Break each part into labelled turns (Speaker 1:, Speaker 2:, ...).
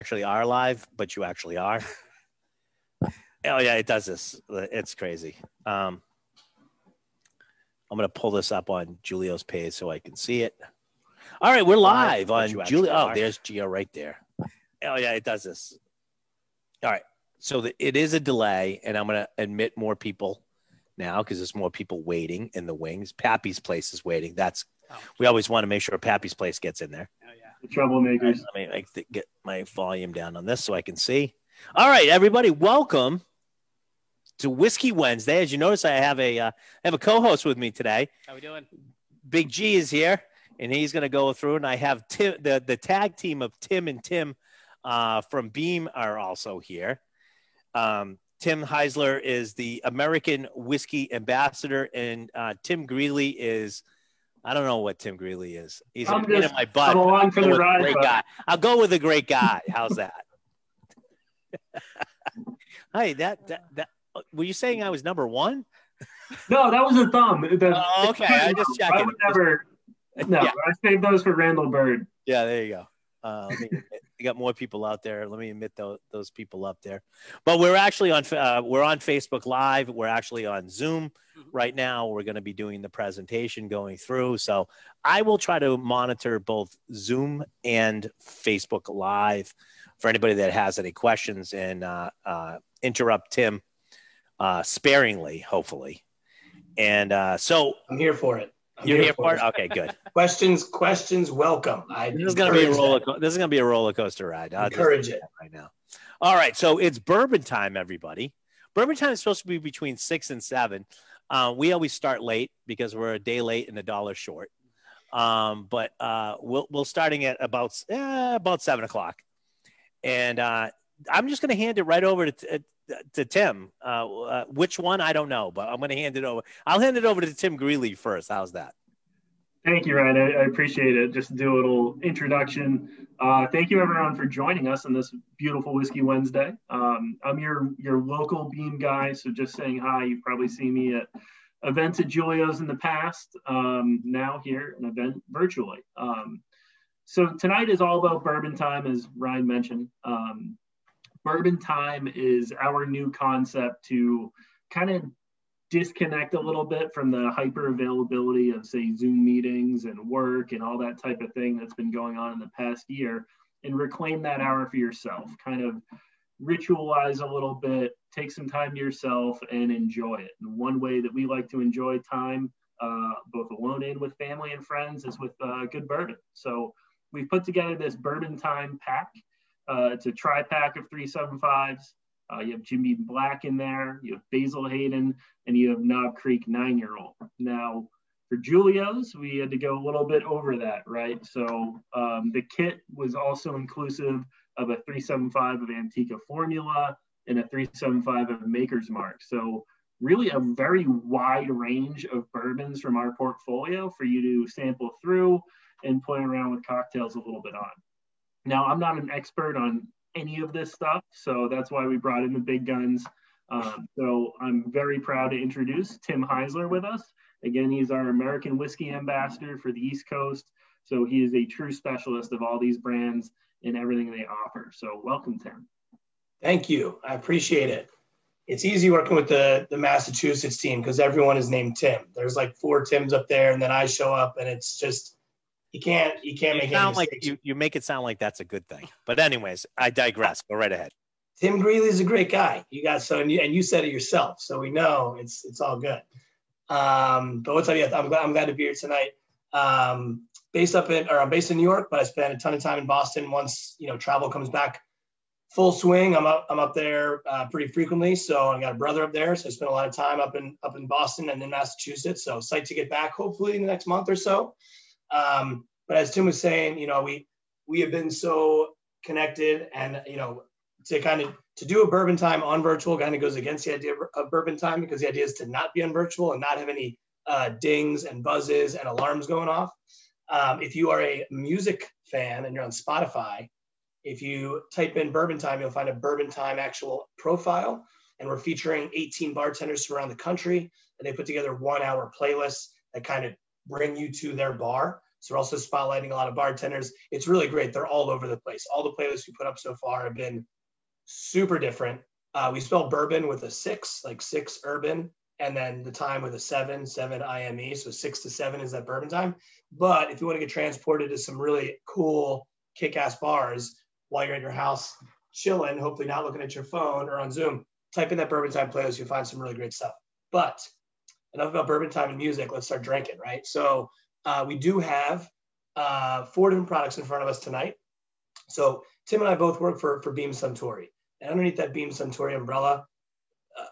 Speaker 1: actually are live, but you actually are. oh yeah, it does this. It's crazy. Um, I'm gonna pull this up on Julio's page so I can see it. All right, we're live, on Julio. Oh, there's Gio right there. Oh yeah, it does this. All right, so the, it is a delay, and I'm gonna admit more people now because there's more people waiting in the wings. Pappy's place is waiting. That's oh. we always want to make sure Pappy's place gets in there. Oh
Speaker 2: yeah, the troublemakers.
Speaker 1: Let me make the, get my volume down on this so I can see. All right, everybody, welcome to Whiskey Wednesday. As you notice, I have a uh, I have a co-host with me today.
Speaker 3: How we doing?
Speaker 1: Big G is here, and he's going to go through. And I have Tim, the the tag team of Tim and Tim uh, from Beam are also here. Um, Tim Heisler is the American whiskey ambassador, and uh, Tim Greeley is. I don't know what Tim Greeley is. He's I'm a pain in my butt.
Speaker 2: Along for the ride,
Speaker 1: great guy. I'll go with a great guy. How's that? hey, that, that that were you saying I was number one?
Speaker 2: No, that was a thumb.
Speaker 1: The, oh, okay, I just checked. I
Speaker 2: would never. No, yeah. I saved those for Randall Bird.
Speaker 1: Yeah, there you go. Uh, you got more people out there. Let me admit those, those people up there. But we're actually on uh, we're on Facebook Live. We're actually on Zoom mm-hmm. right now. We're going to be doing the presentation going through. So I will try to monitor both Zoom and Facebook Live for anybody that has any questions and uh, uh, interrupt Tim uh, sparingly, hopefully. And uh, so
Speaker 4: I'm here for it.
Speaker 1: You're here for it. Okay, good.
Speaker 4: questions, questions, welcome. I
Speaker 1: this is going to be a roller. Co- this is going to be a roller coaster ride.
Speaker 4: I'll encourage it
Speaker 1: right now. All right, so it's bourbon time, everybody. Bourbon time is supposed to be between six and seven. Uh, we always start late because we're a day late and a dollar short. Um, but uh, we'll we'll starting at about eh, about seven o'clock, and uh, I'm just going to hand it right over to to Tim. Uh, uh, which one I don't know, but I'm going to hand it over. I'll hand it over to Tim Greeley first. How's that?
Speaker 2: Thank you, Ryan. I, I appreciate it. Just do a little introduction. Uh, thank you, everyone, for joining us on this beautiful Whiskey Wednesday. Um, I'm your your local Beam guy, so just saying hi. You've probably seen me at events at Julio's in the past. Um, now here, an event virtually. Um, so tonight is all about bourbon time, as Ryan mentioned. Um, Bourbon Time is our new concept to kind of disconnect a little bit from the hyper availability of, say, Zoom meetings and work and all that type of thing that's been going on in the past year and reclaim that hour for yourself. Kind of ritualize a little bit, take some time to yourself and enjoy it. And one way that we like to enjoy time, uh, both alone and with family and friends, is with uh, good bourbon. So we've put together this bourbon time pack uh, it's a tri pack of 375s. Uh, you have Jim Beam Black in there, you have Basil Hayden, and you have Knob Creek nine year old. Now, for Julio's, we had to go a little bit over that, right? So um, the kit was also inclusive of a 375 of Antica Formula and a 375 of Maker's Mark. So really a very wide range of bourbons from our portfolio for you to sample through and play around with cocktails a little bit on. Now, I'm not an expert on any of this stuff, so that's why we brought in the big guns. Um, so I'm very proud to introduce Tim Heisler with us. Again, he's our American whiskey ambassador for the East Coast. So he is a true specialist of all these brands and everything they offer. So welcome, Tim.
Speaker 4: Thank you. I appreciate it. It's easy working with the, the Massachusetts team because everyone is named Tim. There's like four Tims up there, and then I show up, and it's just you can't you can't you make sound
Speaker 1: like you, you make it sound like that's a good thing. But anyways, I digress. Go right ahead.
Speaker 4: Tim Greeley's a great guy. You got so and you, and you said it yourself, so we know it's it's all good. Um, but what's up? Yeah, I'm glad I'm glad to be here tonight. Um, based up in or I'm based in New York, but I spent a ton of time in Boston. Once you know travel comes back full swing, I'm up I'm up there uh, pretty frequently. So I got a brother up there, so I spent a lot of time up in up in Boston and in Massachusetts. So psyched to get back hopefully in the next month or so. Um, but as Tim was saying, you know, we we have been so connected, and you know, to kind of to do a bourbon time on virtual kind of goes against the idea of bourbon time because the idea is to not be on virtual and not have any uh, dings and buzzes and alarms going off. Um, if you are a music fan and you're on Spotify, if you type in bourbon time, you'll find a bourbon time actual profile. And we're featuring 18 bartenders from around the country, and they put together one hour playlists that kind of bring you to their bar. So we're also spotlighting a lot of bartenders. It's really great. They're all over the place. All the playlists we put up so far have been super different. Uh, we spell bourbon with a six, like six urban, and then the time with a seven, seven IME. So six to seven is that bourbon time. But if you want to get transported to some really cool kick ass bars while you're at your house chilling, hopefully not looking at your phone or on Zoom, type in that bourbon time playlist. You'll find some really great stuff. But enough about bourbon time and music. Let's start drinking, right? So uh, we do have uh, four different products in front of us tonight. So Tim and I both work for, for Beam Suntory. And underneath that Beam Suntory umbrella,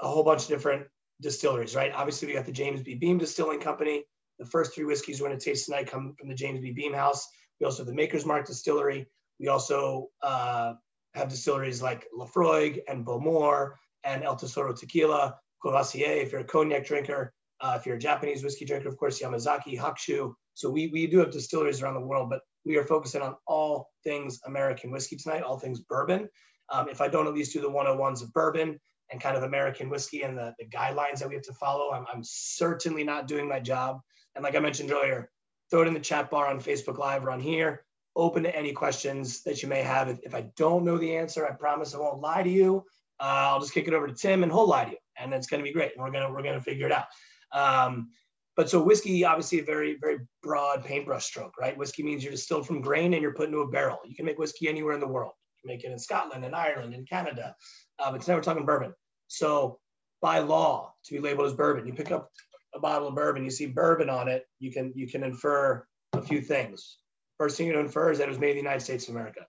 Speaker 4: a whole bunch of different distilleries, right? Obviously, we got the James B. Beam Distilling Company. The first three whiskeys we're going to taste tonight come from the James B. Beam House. We also have the Maker's Mark Distillery. We also uh, have distilleries like Laphroaig and Bowmore and El Tesoro Tequila, Courvoisier, if you're a cognac drinker. Uh, if you're a Japanese whiskey drinker, of course, Yamazaki, Hakushu. So we, we do have distilleries around the world, but we are focusing on all things American whiskey tonight, all things bourbon. Um, if I don't at least do the 101s of bourbon and kind of American whiskey and the, the guidelines that we have to follow, I'm, I'm certainly not doing my job. And like I mentioned earlier, throw it in the chat bar on Facebook Live or on here. Open to any questions that you may have. If, if I don't know the answer, I promise I won't lie to you. Uh, I'll just kick it over to Tim and he'll lie to you, and it's going to be great. And we're gonna we're gonna figure it out. Um, but so whiskey, obviously, a very very broad paintbrush stroke, right? Whiskey means you're distilled from grain and you're put into a barrel. You can make whiskey anywhere in the world You make it in Scotland and Ireland and Canada. Uh, but today we're talking bourbon. So by law, to be labeled as bourbon, you pick up a bottle of bourbon, you see bourbon on it, you can you can infer a few things. First thing you infer is that it was made in the United States of America.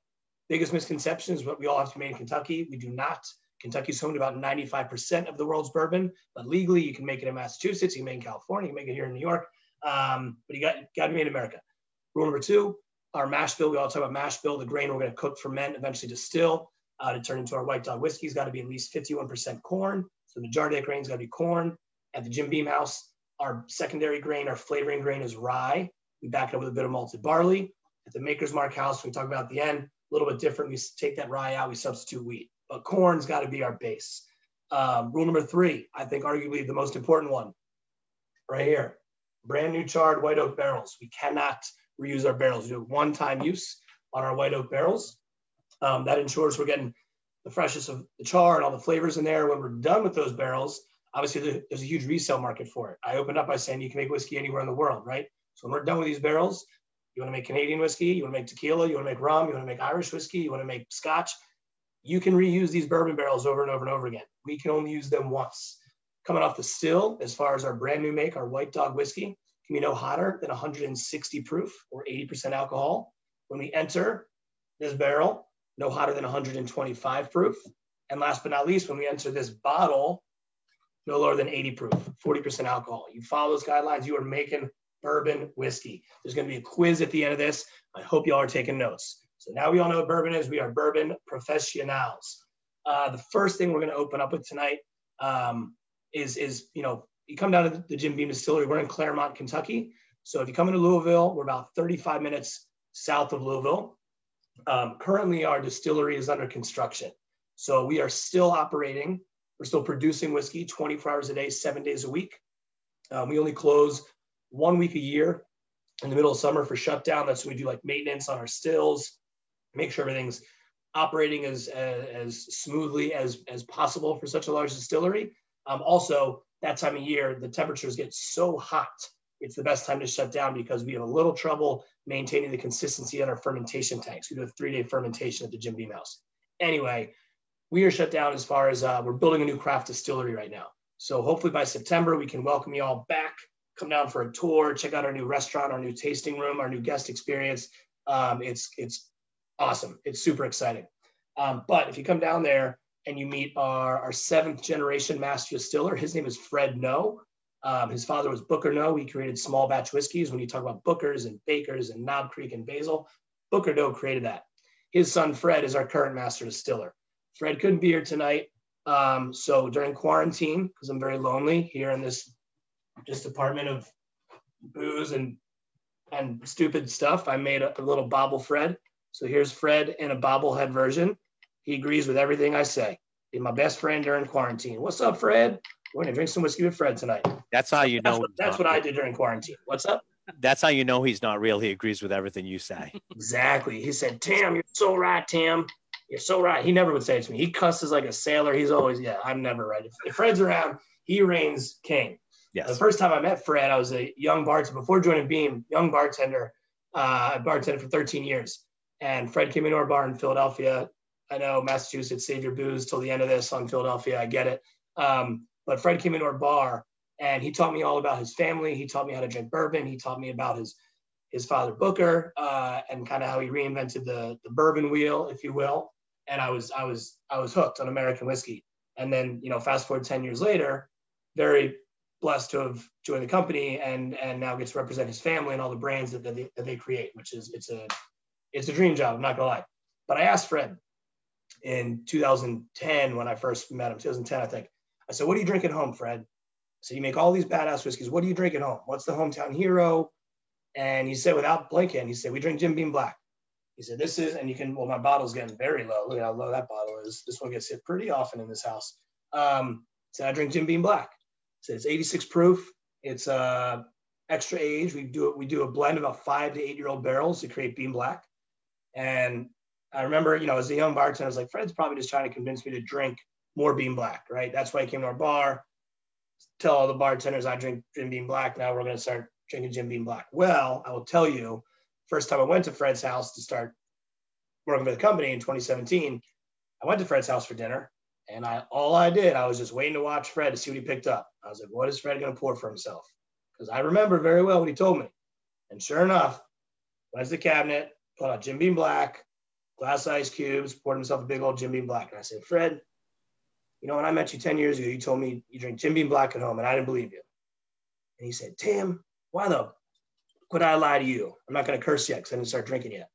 Speaker 4: Biggest misconception is what we all have to be made in Kentucky. We do not. Kentucky's home to about 95% of the world's bourbon, but legally you can make it in Massachusetts, you can make it in California, you can make it here in New York, um, but you got, got to be in America. Rule number two, our mash bill. We all talk about mash bill, the grain we're going to cook, ferment, eventually distill uh, to turn into our white dog whiskey. has got to be at least 51% corn. So the majority of that grain's got to be corn. At the Jim Beam House, our secondary grain, our flavoring grain is rye. We back it up with a bit of malted barley. At the Maker's Mark House, we talk about at the end, a little bit different. We take that rye out, we substitute wheat. But corn's got to be our base. Um, rule number three, I think arguably the most important one, right here. Brand new charred white oak barrels. We cannot reuse our barrels. We do one-time use on our white oak barrels. Um, that ensures we're getting the freshness of the char and all the flavors in there. When we're done with those barrels, obviously there's a huge resale market for it. I opened up by saying you can make whiskey anywhere in the world, right? So when we're done with these barrels, you want to make Canadian whiskey, you want to make tequila, you want to make rum, you want to make Irish whiskey, you want to make scotch. You can reuse these bourbon barrels over and over and over again. We can only use them once. Coming off the still, as far as our brand new make, our White Dog whiskey, can be no hotter than 160 proof or 80% alcohol. When we enter this barrel, no hotter than 125 proof. And last but not least, when we enter this bottle, no lower than 80 proof, 40% alcohol. You follow those guidelines, you are making bourbon whiskey. There's going to be a quiz at the end of this. I hope y'all are taking notes. So now we all know what bourbon is. We are bourbon professionals. Uh, the first thing we're going to open up with tonight um, is, is, you know, you come down to the Jim Beam Distillery. We're in Clermont, Kentucky. So if you come into Louisville, we're about 35 minutes south of Louisville. Um, currently, our distillery is under construction. So we are still operating. We're still producing whiskey 24 hours a day, seven days a week. Um, we only close one week a year in the middle of summer for shutdown. That's when we do like maintenance on our stills, make sure everything's operating as, as, as smoothly as, as possible for such a large distillery. Um, also, that time of year, the temperatures get so hot, it's the best time to shut down because we have a little trouble maintaining the consistency in our fermentation tanks. We do a three day fermentation at the Jim Beam House. Anyway, we are shut down as far as uh, we're building a new craft distillery right now. So hopefully by September, we can welcome you all back, come down for a tour, check out our new restaurant, our new tasting room, our new guest experience. Um, it's, it's awesome. It's super exciting. Um, but if you come down there, and you meet our, our seventh generation master distiller. His name is Fred Noe. Um, his father was Booker Noe. He created small batch whiskeys. When you talk about Bookers and Bakers and Knob Creek and Basil, Booker Noe created that. His son Fred is our current master distiller. Fred couldn't be here tonight. Um, so during quarantine, because I'm very lonely here in this just apartment of booze and and stupid stuff, I made a, a little bobble Fred. So here's Fred in a bobblehead version. He agrees with everything I say. He's my best friend during quarantine. What's up, Fred? We're gonna drink some whiskey with Fred tonight.
Speaker 1: That's how you know.
Speaker 4: That's what, that's what I did during quarantine. What's up?
Speaker 1: That's how you know he's not real. He agrees with everything you say.
Speaker 4: Exactly. He said, Tim, you're so right, Tim. You're so right. He never would say it to me. He cusses like a sailor. He's always, yeah, I'm never right. If, if Fred's around, he reigns king.
Speaker 1: Yes.
Speaker 4: The first time I met Fred, I was a young bartender before joining Beam, young bartender. Uh, I bartended for 13 years. And Fred came into our bar in Philadelphia. I know Massachusetts, save your booze till the end of this on Philadelphia. I get it. Um, but Fred came into our bar and he taught me all about his family. He taught me how to drink bourbon. He taught me about his his father Booker uh, and kind of how he reinvented the the bourbon wheel, if you will. And I was I was I was hooked on American whiskey. And then you know, fast forward ten years later, very blessed to have joined the company and and now gets to represent his family and all the brands that, that, they, that they create, which is it's a it's a dream job. I'm not gonna lie. But I asked Fred in 2010 when I first met him, 2010 I think. I said, "What do you drink at home, Fred?" So you make all these badass whiskeys. What do you drink at home? What's the hometown hero? And he said, without blinking, he said, we drink Jim Beam Black. He said, this is, and you can, well, my bottle's getting very low. Look at how low that bottle is. This one gets hit pretty often in this house. Um, said, I drink Jim Beam Black. Said it's 86 proof. It's uh, extra age. We do it. We do a blend of about five to eight year old barrels to create Beam Black. And I remember, you know, as a young bartender, I was like, Fred's probably just trying to convince me to drink more Beam Black, right? That's why he came to our bar tell all the bartenders I drink Jim Beam Black. Now we're going to start drinking Jim Beam Black. Well, I will tell you, first time I went to Fred's house to start working for the company in 2017, I went to Fred's house for dinner. And I all I did, I was just waiting to watch Fred to see what he picked up. I was like, what is Fred going to pour for himself? Because I remember very well what he told me. And sure enough, went to the cabinet, out Jim Beam Black, glass ice cubes, poured himself a big old Jim Beam Black. And I said, Fred, you know, when I met you 10 years ago, you told me you drink Jim Beam Black at home, and I didn't believe you. And he said, Tim, why the could I lie to you? I'm not going to curse yet because I didn't start drinking yet.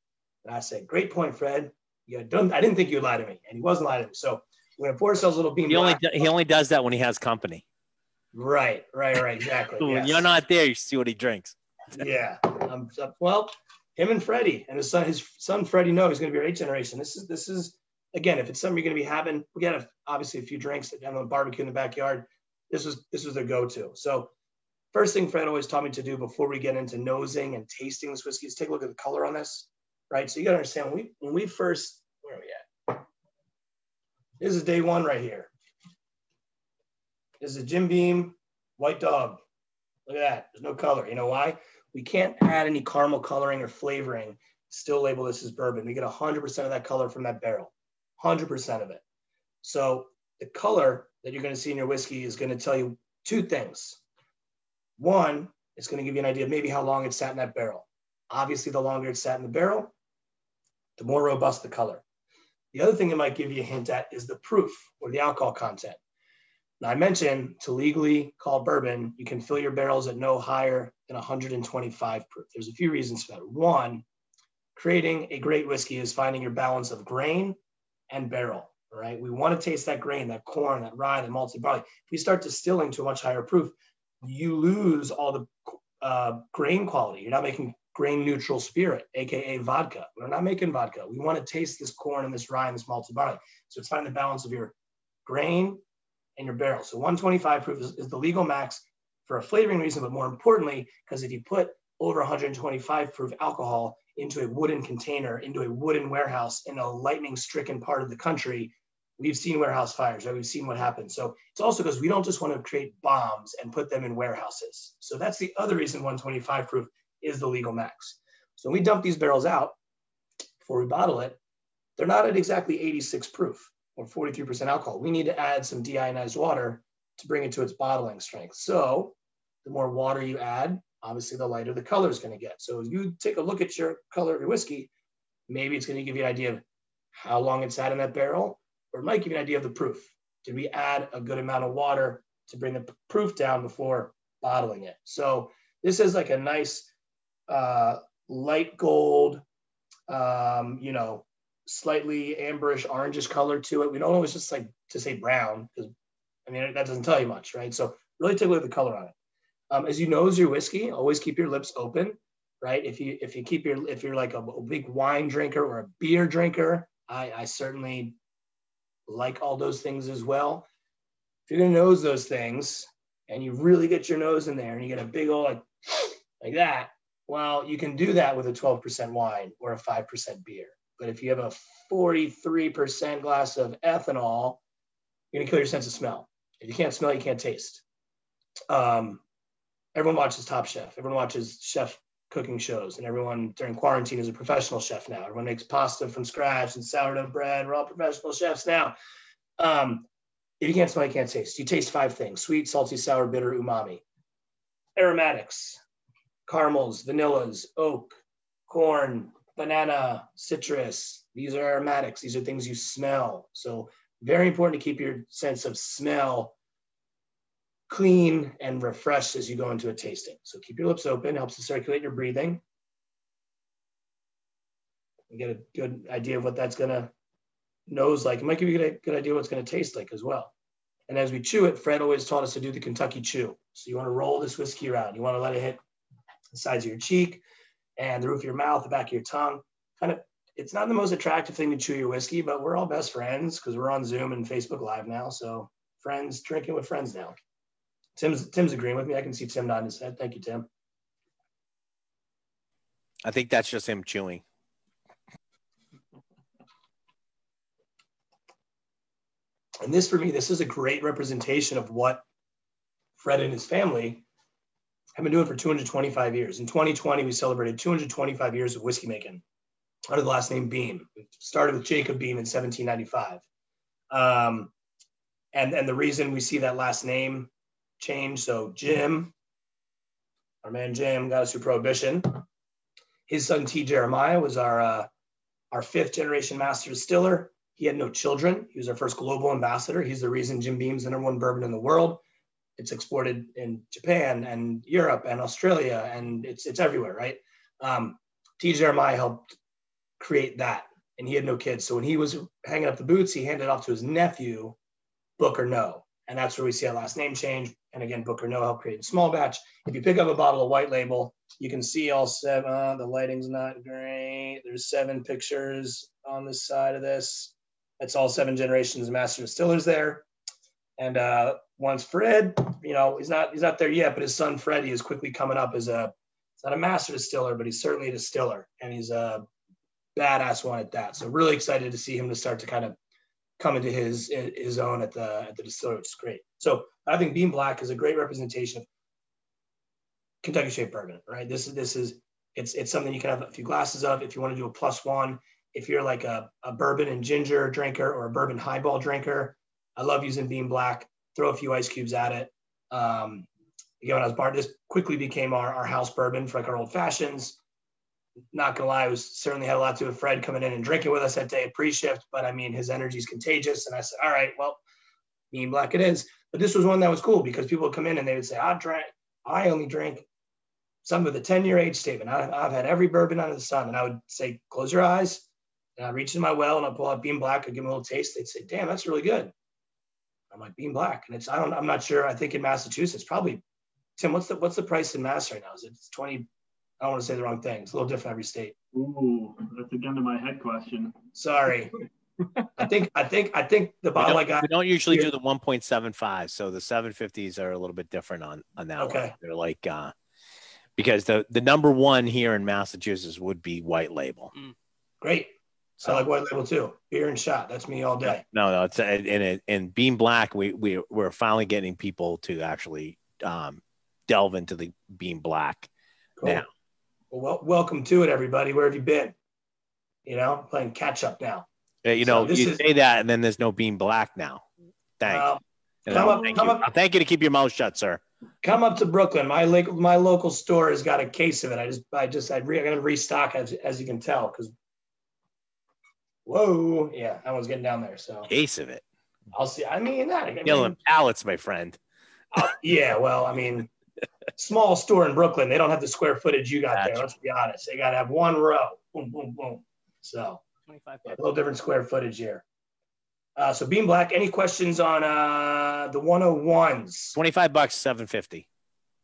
Speaker 4: And I said, Great point, Fred. You don't, I didn't think you'd lie to me. And he wasn't lying to me. So we're going to pour ourselves a little beam.
Speaker 1: He only, he only does that when he has company.
Speaker 4: Right, right, right. Exactly.
Speaker 1: when
Speaker 4: yes.
Speaker 1: you're not there, you see what he drinks.
Speaker 4: yeah. Um, well, him and Freddie and his son, his son Freddie, know he's going to be our eighth generation. This is, this is, again, if it's something you're going to be having, we got a, obviously a few drinks down have a barbecue in the backyard. This was this was their go-to. So first thing Fred always taught me to do before we get into nosing and tasting this whiskey is take a look at the color on this, right? So you got to understand when we when we first where are we at? This is day one right here. This is a Jim Beam White Dog. Look at that. There's no color. You know why? We can't add any caramel coloring or flavoring. Still label this as bourbon. We get 100% of that color from that barrel. 100% of it. So the color that you're going to see in your whiskey is going to tell you two things. One, it's going to give you an idea of maybe how long it sat in that barrel. Obviously, the longer it sat in the barrel, the more robust the color. The other thing it might give you a hint at is the proof or the alcohol content. Now, I mentioned to legally call bourbon, you can fill your barrels at no higher than 125 proof. There's a few reasons for that. One, creating a great whiskey is finding your balance of grain and barrel, right? We want to taste that grain, that corn, that rye, that malty barley. If we start distilling to a much higher proof, you lose all the uh, grain quality. You're not making grain neutral spirit, aka vodka. We're not making vodka. We want to taste this corn and this rye and this malty barley. So it's finding the balance of your grain and your barrel. So 125 proof is, is the legal max for a flavoring reason, but more importantly, because if you put over 125 proof alcohol into a wooden container, into a wooden warehouse in a lightning stricken part of the country, we've seen warehouse fires, right? We've seen what happens. So it's also because we don't just want to create bombs and put them in warehouses. So that's the other reason 125 proof is the legal max. So when we dump these barrels out before we bottle it, they're not at exactly 86 proof or 43% alcohol. We need to add some deionized water to bring it to its bottling strength. So the more water you add, obviously the lighter the color is going to get. So you take a look at your color of your whiskey, maybe it's going to give you an idea of how long it's sat in that barrel, or it might give you an idea of the proof. Did we add a good amount of water to bring the proof down before bottling it? So this is like a nice uh, light gold, um, you know, slightly amberish orangish color to it. We don't always just like to say brown because I mean that doesn't tell you much, right? So really take a look at the color on it. Um, as you nose your whiskey, always keep your lips open, right? If you if you keep your if you're like a, a big wine drinker or a beer drinker, I, I certainly like all those things as well. If you're gonna nose those things and you really get your nose in there and you get a big old like like that, Well, you can do that with a 12% wine or a 5% beer. But if you have a 43% glass of ethanol, you're gonna kill your sense of smell. If you can't smell, you can't taste. Um, everyone watches Top Chef. Everyone watches chef cooking shows, and everyone during quarantine is a professional chef now. Everyone makes pasta from scratch and sourdough bread. We're all professional chefs now. Um, if you can't smell, you can't taste. You taste five things: sweet, salty, sour, bitter, umami. Aromatics, caramels, vanillas, oak, corn, banana, citrus. These are aromatics. These are things you smell. So very important to keep your sense of smell clean and refreshed as you go into a tasting. So keep your lips open, helps to circulate your breathing. You get a good idea of what that's gonna nose like. It might give you a good, idea what it's gonna taste like as well. And as we chew it, Fred always taught us to do the Kentucky chew. So you wanna roll this whiskey around. You wanna let it hit the sides of your cheek and the roof of your mouth, the back of your tongue. Kind of, it's not the most attractive thing to chew your whiskey, but we're all best friends because we're on Zoom and Facebook Live now. So friends drinking with friends now. Tim's Tim's agreeing with me. I can see Tim nodding his head. Thank you, Tim.
Speaker 1: I think that's just him chewing.
Speaker 4: And this, for me, this is a great representation of what Fred and his family have been doing for 225 years. In 2020, we celebrated 225 years of whiskey making under the last name Beam. It started with Jacob Beam in 1795. Um, and, and the reason we see that last name change, so Jim, our man Jim, got us through Prohibition. His son T. Jeremiah was our uh, our fifth generation master distiller. He had no children. He was our first global ambassador. He's the reason Jim Beam's the number one bourbon in the world. It's exported in Japan and Europe and Australia, and it's it's everywhere, right? Um, T. Jeremiah helped create that, and he had no kids. So when he was hanging up the boots, he handed off to his nephew, Booker Noe, and that's where we see our last name change. And again, Booker Noe helped create a small batch. If you pick up a bottle of white label, you can see all seven. Uh, the lighting's not great. There's seven pictures on this side of this. That's all seven generations of master distillers there. And uh, once Fred, you know, he's not he's not there yet, but his son Freddie is quickly coming up as a not a master distiller, but he's certainly a distiller, and he's a badass one at that. So really excited to see him to start to kind of come into his his own at the at the distillery, which is great. So I think Beam Black is a great representation of Kentucky Straight Bourbon, right? This is this is it's it's something you can have a few glasses of if you want to do a plus one. If you're like a, a bourbon and ginger drinker or a bourbon highball drinker, I love using Beam Black. Throw a few ice cubes at it. Um, again, when I was bar, this quickly became our, our house bourbon for like our old fashions. Not gonna lie, I was certainly had a lot to do with Fred coming in and drinking with us that day at pre-shift. But I mean, his energy is contagious, and I said, all right, well, Beam Black it is. But this was one that was cool because people would come in and they would say, I drank, I only drink some of the 10 year age statement. I, I've had every bourbon under the sun. And I would say, close your eyes. And I'd reach in my well and I'd pull out Beam Black. I'd give them a little taste. They'd say, damn, that's really good. I'm like, Beam Black. And it's, I don't, I'm not sure. I think in Massachusetts, probably, Tim, what's the, what's the price in Mass right now? Is it 20? I don't want to say the wrong thing. It's a little different every state.
Speaker 2: Ooh, that's again to my head question.
Speaker 4: Sorry. I think I think I think the bottle I got.
Speaker 1: We don't usually do the 1.75, so the 750s are a little bit different on on that
Speaker 4: Okay.
Speaker 1: one. They're like uh because the the number one here in Massachusetts would be white label.
Speaker 4: Great.
Speaker 1: So
Speaker 4: I like white label too. Beer and shot. That's me all day.
Speaker 1: no, no, it's in it in Beam Black. We we we're finally getting people to actually um delve into the Beam Black.
Speaker 4: Cool.
Speaker 1: Now.
Speaker 4: Well, wel- welcome to it, everybody. Where have you been? You know, playing catch up now.
Speaker 1: Uh, You know,
Speaker 4: this
Speaker 1: you
Speaker 4: is-
Speaker 1: say that, and then there's no Beam Black now. Thanks.
Speaker 4: Um, come
Speaker 1: I'll
Speaker 4: up-
Speaker 1: thank
Speaker 4: come
Speaker 1: you.
Speaker 4: up-
Speaker 1: I'll thank you to keep your mouth shut, sir.
Speaker 4: come up to Brooklyn. My local my local store has got a case of it. I just I just I re, got to restock as as you can tell because. Whoa, yeah, that one's getting down there. So
Speaker 1: Case of it.
Speaker 4: I'll see. I mean that. I mean,
Speaker 1: pallets, my friend.
Speaker 4: Yeah, well, I mean, small store in Brooklyn, they don't have the square footage you got there. Let's be honest. They got to have one row. Boom, boom, boom. So
Speaker 1: 25
Speaker 4: yeah, a little different square footage here. Uh, so Beam Black, any questions on uh, the 101s?
Speaker 1: 25 bucks, 750.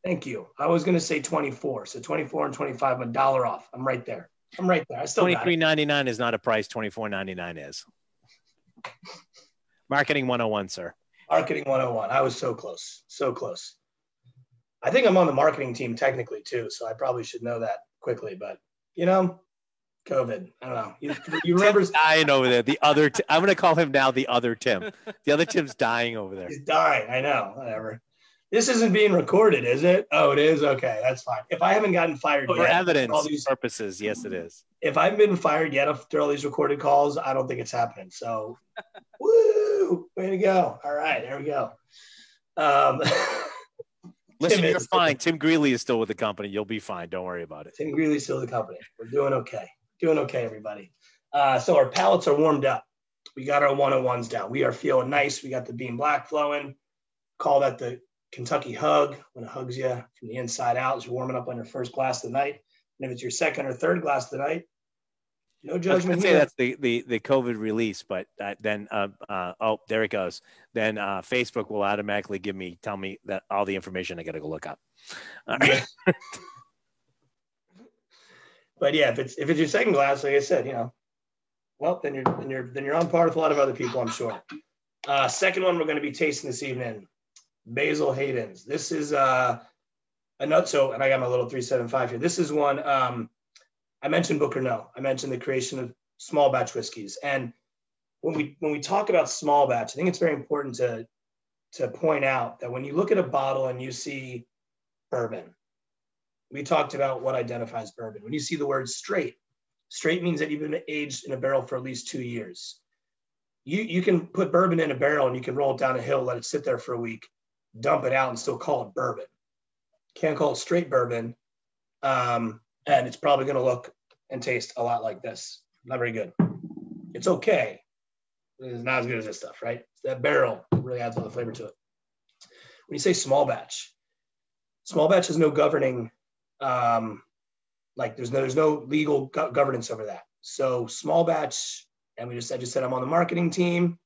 Speaker 4: Thank you. I was going to say 24. So 24 and 25, a dollar off. I'm right there. I'm right there. I still got it.
Speaker 1: 23.99 is not a price. 24.99 is. Marketing 101, sir.
Speaker 4: Marketing 101. I was so close. So close. I think I'm on the marketing team technically too, so I probably should know that. quickly, but you know, COVID. I don't know. You, you remember
Speaker 1: dying over there. The other, i I'm going to call him now the other Tim. The other Tim's dying over there.
Speaker 4: He's dying. I know. Whatever. This isn't being recorded, is it? Oh, it is. Okay, that's fine. If I haven't gotten fired
Speaker 1: For
Speaker 4: yet,
Speaker 1: evidence
Speaker 4: all these-
Speaker 1: purposes, yes, it is.
Speaker 4: if I've been fired yet after all these recorded calls, I don't think it's happening. So, woo, way to go! All right, there we go. Um,
Speaker 1: Listen,
Speaker 4: Tim
Speaker 1: you're fine. Tim Greeley is still with the company. You'll be fine. Don't worry about it.
Speaker 4: Tim Greeley's still with the company. We're doing okay. Doing okay, everybody. Uh, so our palates are warmed up. We got our 101s down. We are feeling nice. We got the beam black flowing. Call that the Kentucky hug when it hugs you from the inside out as you're warming up on your first glass of the night. And if it's your second or third glass of the night, no judgment
Speaker 1: gonna say that's the, the, the COVID release, but uh, then uh, uh, oh there it goes. Then uh, Facebook will automatically give me tell me that all the information I got to go look up. All right.
Speaker 4: Yeah. but yeah, if it's if it's your second glass, like I said, you know, well then you're then you're then you're on par with a lot of other people, I'm sure. Uh, second one we're going to be tasting this evening, Basil Hayden's. This is uh, a nut. So, and I got my little three seven five here. This is one. Um, I mentioned Booker Noe. I mentioned the creation of small batch whiskeys, and when we when we talk about small batch, I think it's very important to to point out that when you look at a bottle and you see bourbon, we talked about what identifies bourbon. When you see the word straight, straight means that you've been aged in a barrel for at least two years. You, you can put bourbon in a barrel and you can roll it down a hill, let it sit there for a week, dump it out, and still call it bourbon. Can't call it straight bourbon. Um, and it's probably going to look and taste a lot like this. Not very good. It's okay. It's not as good as this stuff, right? That barrel really adds all the flavor to it. When you say small batch, small batch has no governing um, like there's no there's no legal go- governance over that. So small batch, and we just I just said I'm on the marketing team.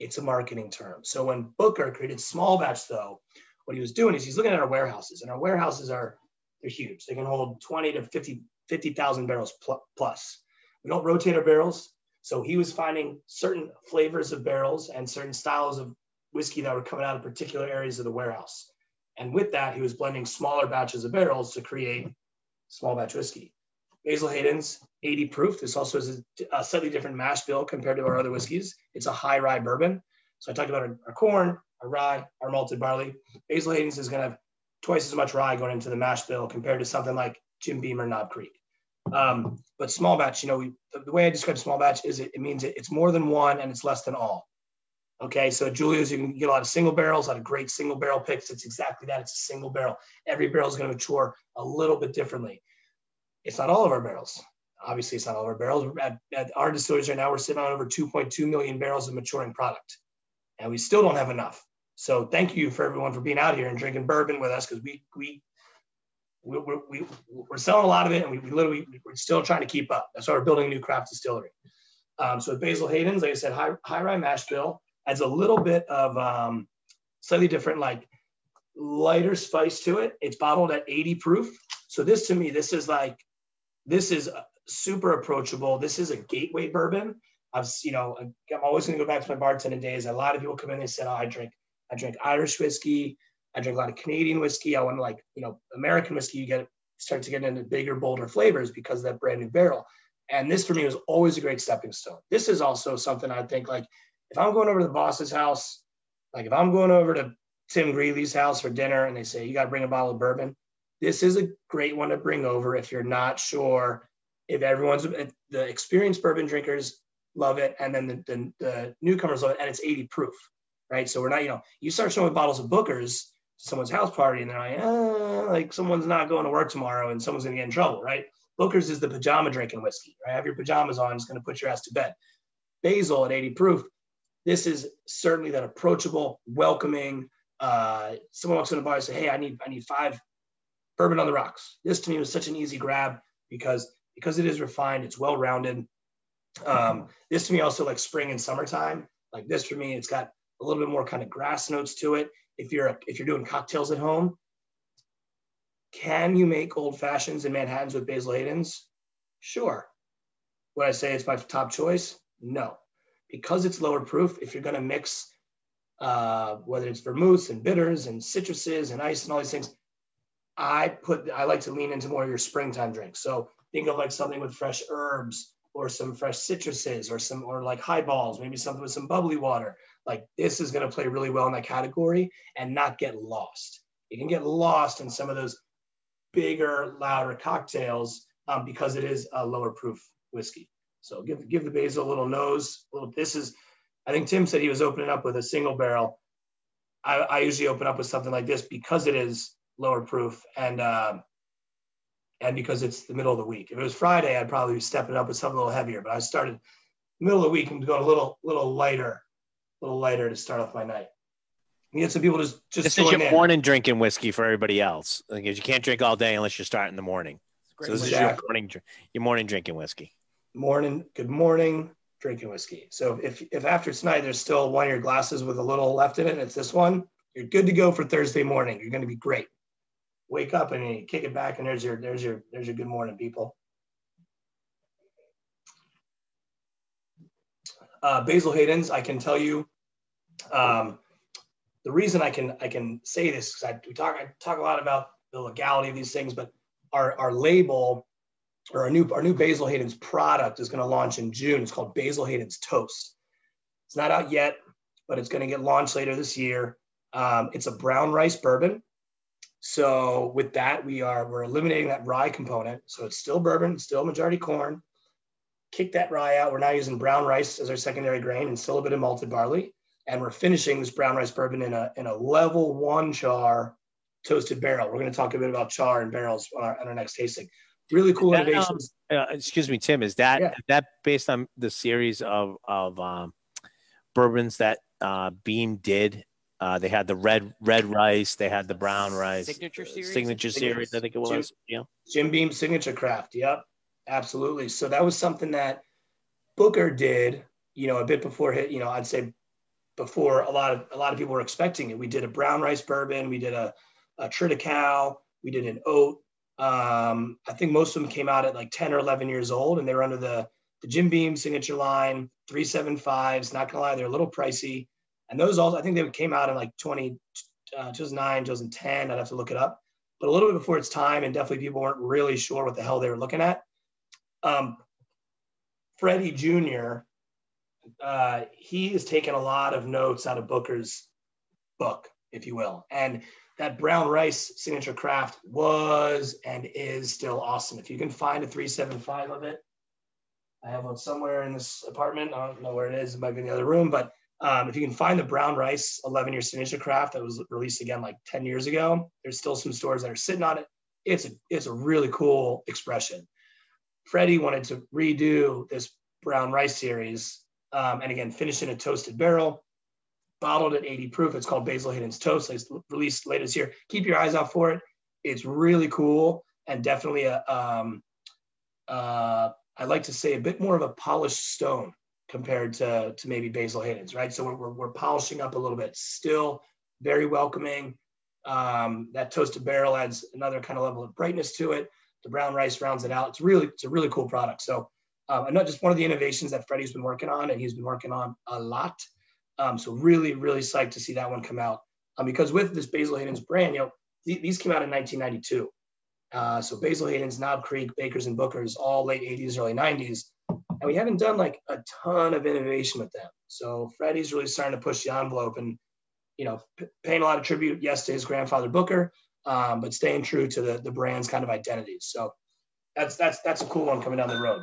Speaker 4: It's a marketing term. So when Booker created small batch, though, what he was doing is he's looking at our warehouses, and our warehouses are they're huge. They can hold 20 to 50 50,000 barrels pl- plus. We don't rotate our barrels, so he was finding certain flavors of barrels and certain styles of whiskey that were coming out of particular areas of the warehouse. And with that, he was blending smaller batches of barrels to create small batch whiskey. Basil Hayden's 80 proof. This also is a, a slightly different mash bill compared to our other whiskeys. It's a high rye bourbon. So I talked about our, our corn, our rye, our malted barley. Basil Hayden's is going to have twice as much rye going into the mash bill compared to something like Jim Beam or Knob Creek. Um, but small batch, you know, we, the, way I describe small batch is it, it means it, it's more than one and it's less than all. Okay, so Julio's, you can get a lot of single barrels, a lot of great single barrel picks. It's exactly that. It's a single barrel. Every barrel is going to mature a little bit differently. It's not all of our barrels. Obviously, it's not all of our barrels. At, at our distilleries right now, we're sitting on over 2.2 million barrels of maturing product, and we still don't have enough. So thank you for everyone for being out here and drinking bourbon with us because we we we, we, we, we're selling a lot of it and we, we literally we're still trying to keep up. That's why we're building a new craft distillery. Um, so Basil Hayden's, like I said, high, high rye mash bill adds a little bit of um, slightly different, like lighter spice to it. It's bottled at 80 proof. So this to me, this is like, this is super approachable. This is a gateway bourbon. I've, you know, I'm always going to go back to my bartending days. A lot of people come in and say, oh, I drink, I drink Irish whiskey. I drink a lot of Canadian whiskey. I want to like, you know, American whiskey, you get start to get into bigger, bolder flavors because of that brand new barrel. And this for me was always a great stepping stone. This is also something I think like if I'm going over to the boss's house, like if I'm going over to Tim Greeley's house for dinner and they say, you got to bring a bottle of bourbon, this is a great one to bring over if you're not sure if everyone's the experienced bourbon drinkers love it and then the, the, the newcomers love it and it's 80 proof, right? So we're not, you know, you start showing bottles of Booker's to someone's house party and they're like, eh, like someone's not going to work tomorrow and someone's going to get in trouble, right? Booker's is the pajama drinking whiskey, right? Have your pajamas on, it's going to put your ass to bed. Basil at 80 proof, this is certainly that approachable, welcoming. Uh, someone walks in the bar and say, "Hey, I need I need five bourbon on the rocks." This to me was such an easy grab because because it is refined, it's well rounded. Um, this to me also like spring and summertime. Like this for me, it's got a little bit more kind of grass notes to it. If you're if you're doing cocktails at home, can you make old fashions and Manhattans with Basil Hayden's? Sure. Would I say it's my top choice? No because it's lower proof, if you're going to mix, uh, whether it's vermouths and bitters and citruses and ice and all these things, I put I like to lean into more of your springtime drinks. So think of like something with fresh herbs or some fresh citruses or some or like highballs, maybe something with some bubbly water. Like this is going to play really well in that category and not get lost. You can get lost in some of those bigger, louder cocktails um, because it is a lower proof whiskey. So give give the basil a little nose. A little. This is, I think Tim said he was opening up with a single barrel. I, I usually open up with something like this because it is lower proof and uh, and because it's the middle of the week. If it was Friday, I'd probably be stepping up with something a little heavier. But I started middle of the week and going a little little lighter, a little lighter to start off my night. You get some people just just.
Speaker 1: This is your morning drinking whiskey for everybody else. Because you can't drink all day unless you start in the morning. So this exactly. is your morning your morning drinking whiskey.
Speaker 4: Morning, good morning drinking whiskey. So if if after tonight there's still one of your glasses with a little left in it, and it's this one, you're good to go for Thursday morning. You're going to be great. Wake up and you kick it back, and there's your there's your there's your good morning, people. Uh, Basil Hayden's, I can tell you, um, the reason I can I can say this because I we talk I talk a lot about the legality of these things, but our our label or our new our new Basil Hayden's product is going to launch in June. It's called Basil Hayden's Toast. It's not out yet, but it's going to get launched later this year. Um, it's a brown rice bourbon. So with that, we are we're eliminating that rye component. So it's still bourbon, still majority corn. Kick that rye out. We're now using brown rice as our secondary grain and still a bit of malted barley and we're finishing this brown rice bourbon in a in a level one char toasted barrel. We're going to talk a bit about char and barrels on our, on our next tasting. Really cool that, um, innovations.
Speaker 1: Um, uh, excuse me, Tim. Is that yeah. that based on the series of of um, bourbons that uh, Beam did? Uh, they had the red red rice. They had the brown rice.
Speaker 3: Signature series.
Speaker 1: Signature series. I think it was.
Speaker 4: Jim, yeah. Jim Beam signature craft. Yep, absolutely. So that was something that Booker did. You know, a bit before hit. You know, I'd say before a lot of a lot of people were expecting it. We did a brown rice bourbon, we did a, a Triticale, we did an oat. Um, I think most of them came out at like 10 or 11 years old, and they were under the the Jim Beam signature line, 375s. Not gonna lie, they're a little pricey. And those all I think they came out in like 20, uh, 2009, 2010. I'd have to look it up, but a little bit before its time, and definitely people weren't really sure what the hell they were looking at. Um, Freddie Jr uh, he has taken a lot of notes out of Booker's book, if you will. And that brown rice signature craft was and is still awesome. If you can find a 375 of it, I have one somewhere in this apartment. I don't know where it is. It might be in the other room, but um, if you can find the brown rice 11 year signature craft that was released again like 10 years ago, there's still some stores that are sitting on it. It's a, it's a really cool expression. Freddie wanted to redo this brown rice series um, and again, finished in a toasted barrel, bottled at 80 proof. It's called Basil Hayden's Toast, it's released later this year. Keep your eyes out for it. It's really cool and definitely a, um, uh, I like to say a bit more of a polished stone compared to, to maybe Basil Hayden's, right? So we're, we're, polishing up a little bit. Still very welcoming. Um, that toasted barrel adds another kind of level of brightness to it. The brown rice rounds it out. It's really, it's a really cool product. So um, and not just one of the innovations that Freddie's been working on, and he's been working on a lot. Um, so really, really psyched to see that one come out. Um, because with this Basil Hayden's brand, you know, th- these came out in 1992. Uh, so Basil Hayden's, Knob Creek, Bakers and Bookers, all late 80s, early 90s. And we haven't done like a ton of innovation with them. So Freddie's really starting to push the envelope and, you know, p- paying a lot of tribute, yes, to his grandfather Booker, um, but staying true to the, the brand's kind of identities. So that's that's that's a cool one coming down the road.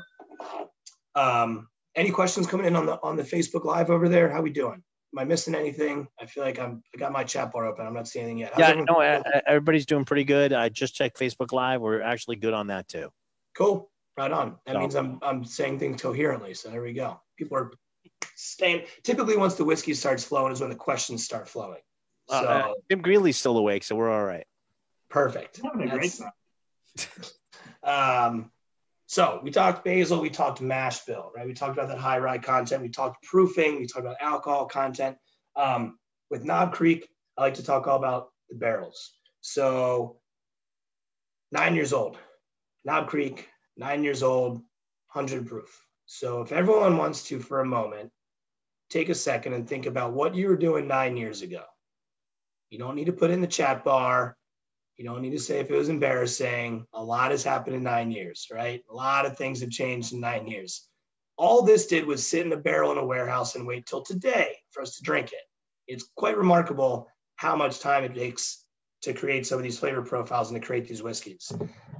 Speaker 4: Um, any questions coming in on the on the Facebook Live over there? How we doing? Am I missing anything? I feel like I'm I got my chat bar open. I'm not seeing anything yet.
Speaker 1: How's yeah, no, everybody's doing pretty good. I just checked Facebook Live. We're actually good on that too.
Speaker 4: Cool. Right on. That so. means I'm I'm saying things coherently. So there we go. People are staying. Typically, once the whiskey starts flowing, is when the questions start flowing.
Speaker 1: Uh, so uh, Tim Greeley's still awake, so we're all right.
Speaker 4: Perfect. Having a great um, so we talked basil, we talked mash bill, right? We talked about that high rye content. We talked proofing. We talked about alcohol content. Um, with Knob Creek, I like to talk all about the barrels. So nine years old, Knob Creek, nine years old, 100 proof. So if everyone wants to, for a moment, take a second and think about what you were doing nine years ago. You don't need to put in the chat bar. You don't need to say if it was embarrassing. A lot has happened in nine years, right? A lot of things have changed in nine years. All this did was sit in a barrel in a warehouse and wait till today for us to drink it. It's quite remarkable how much time it takes to create some of these flavor profiles and to create these whiskeys.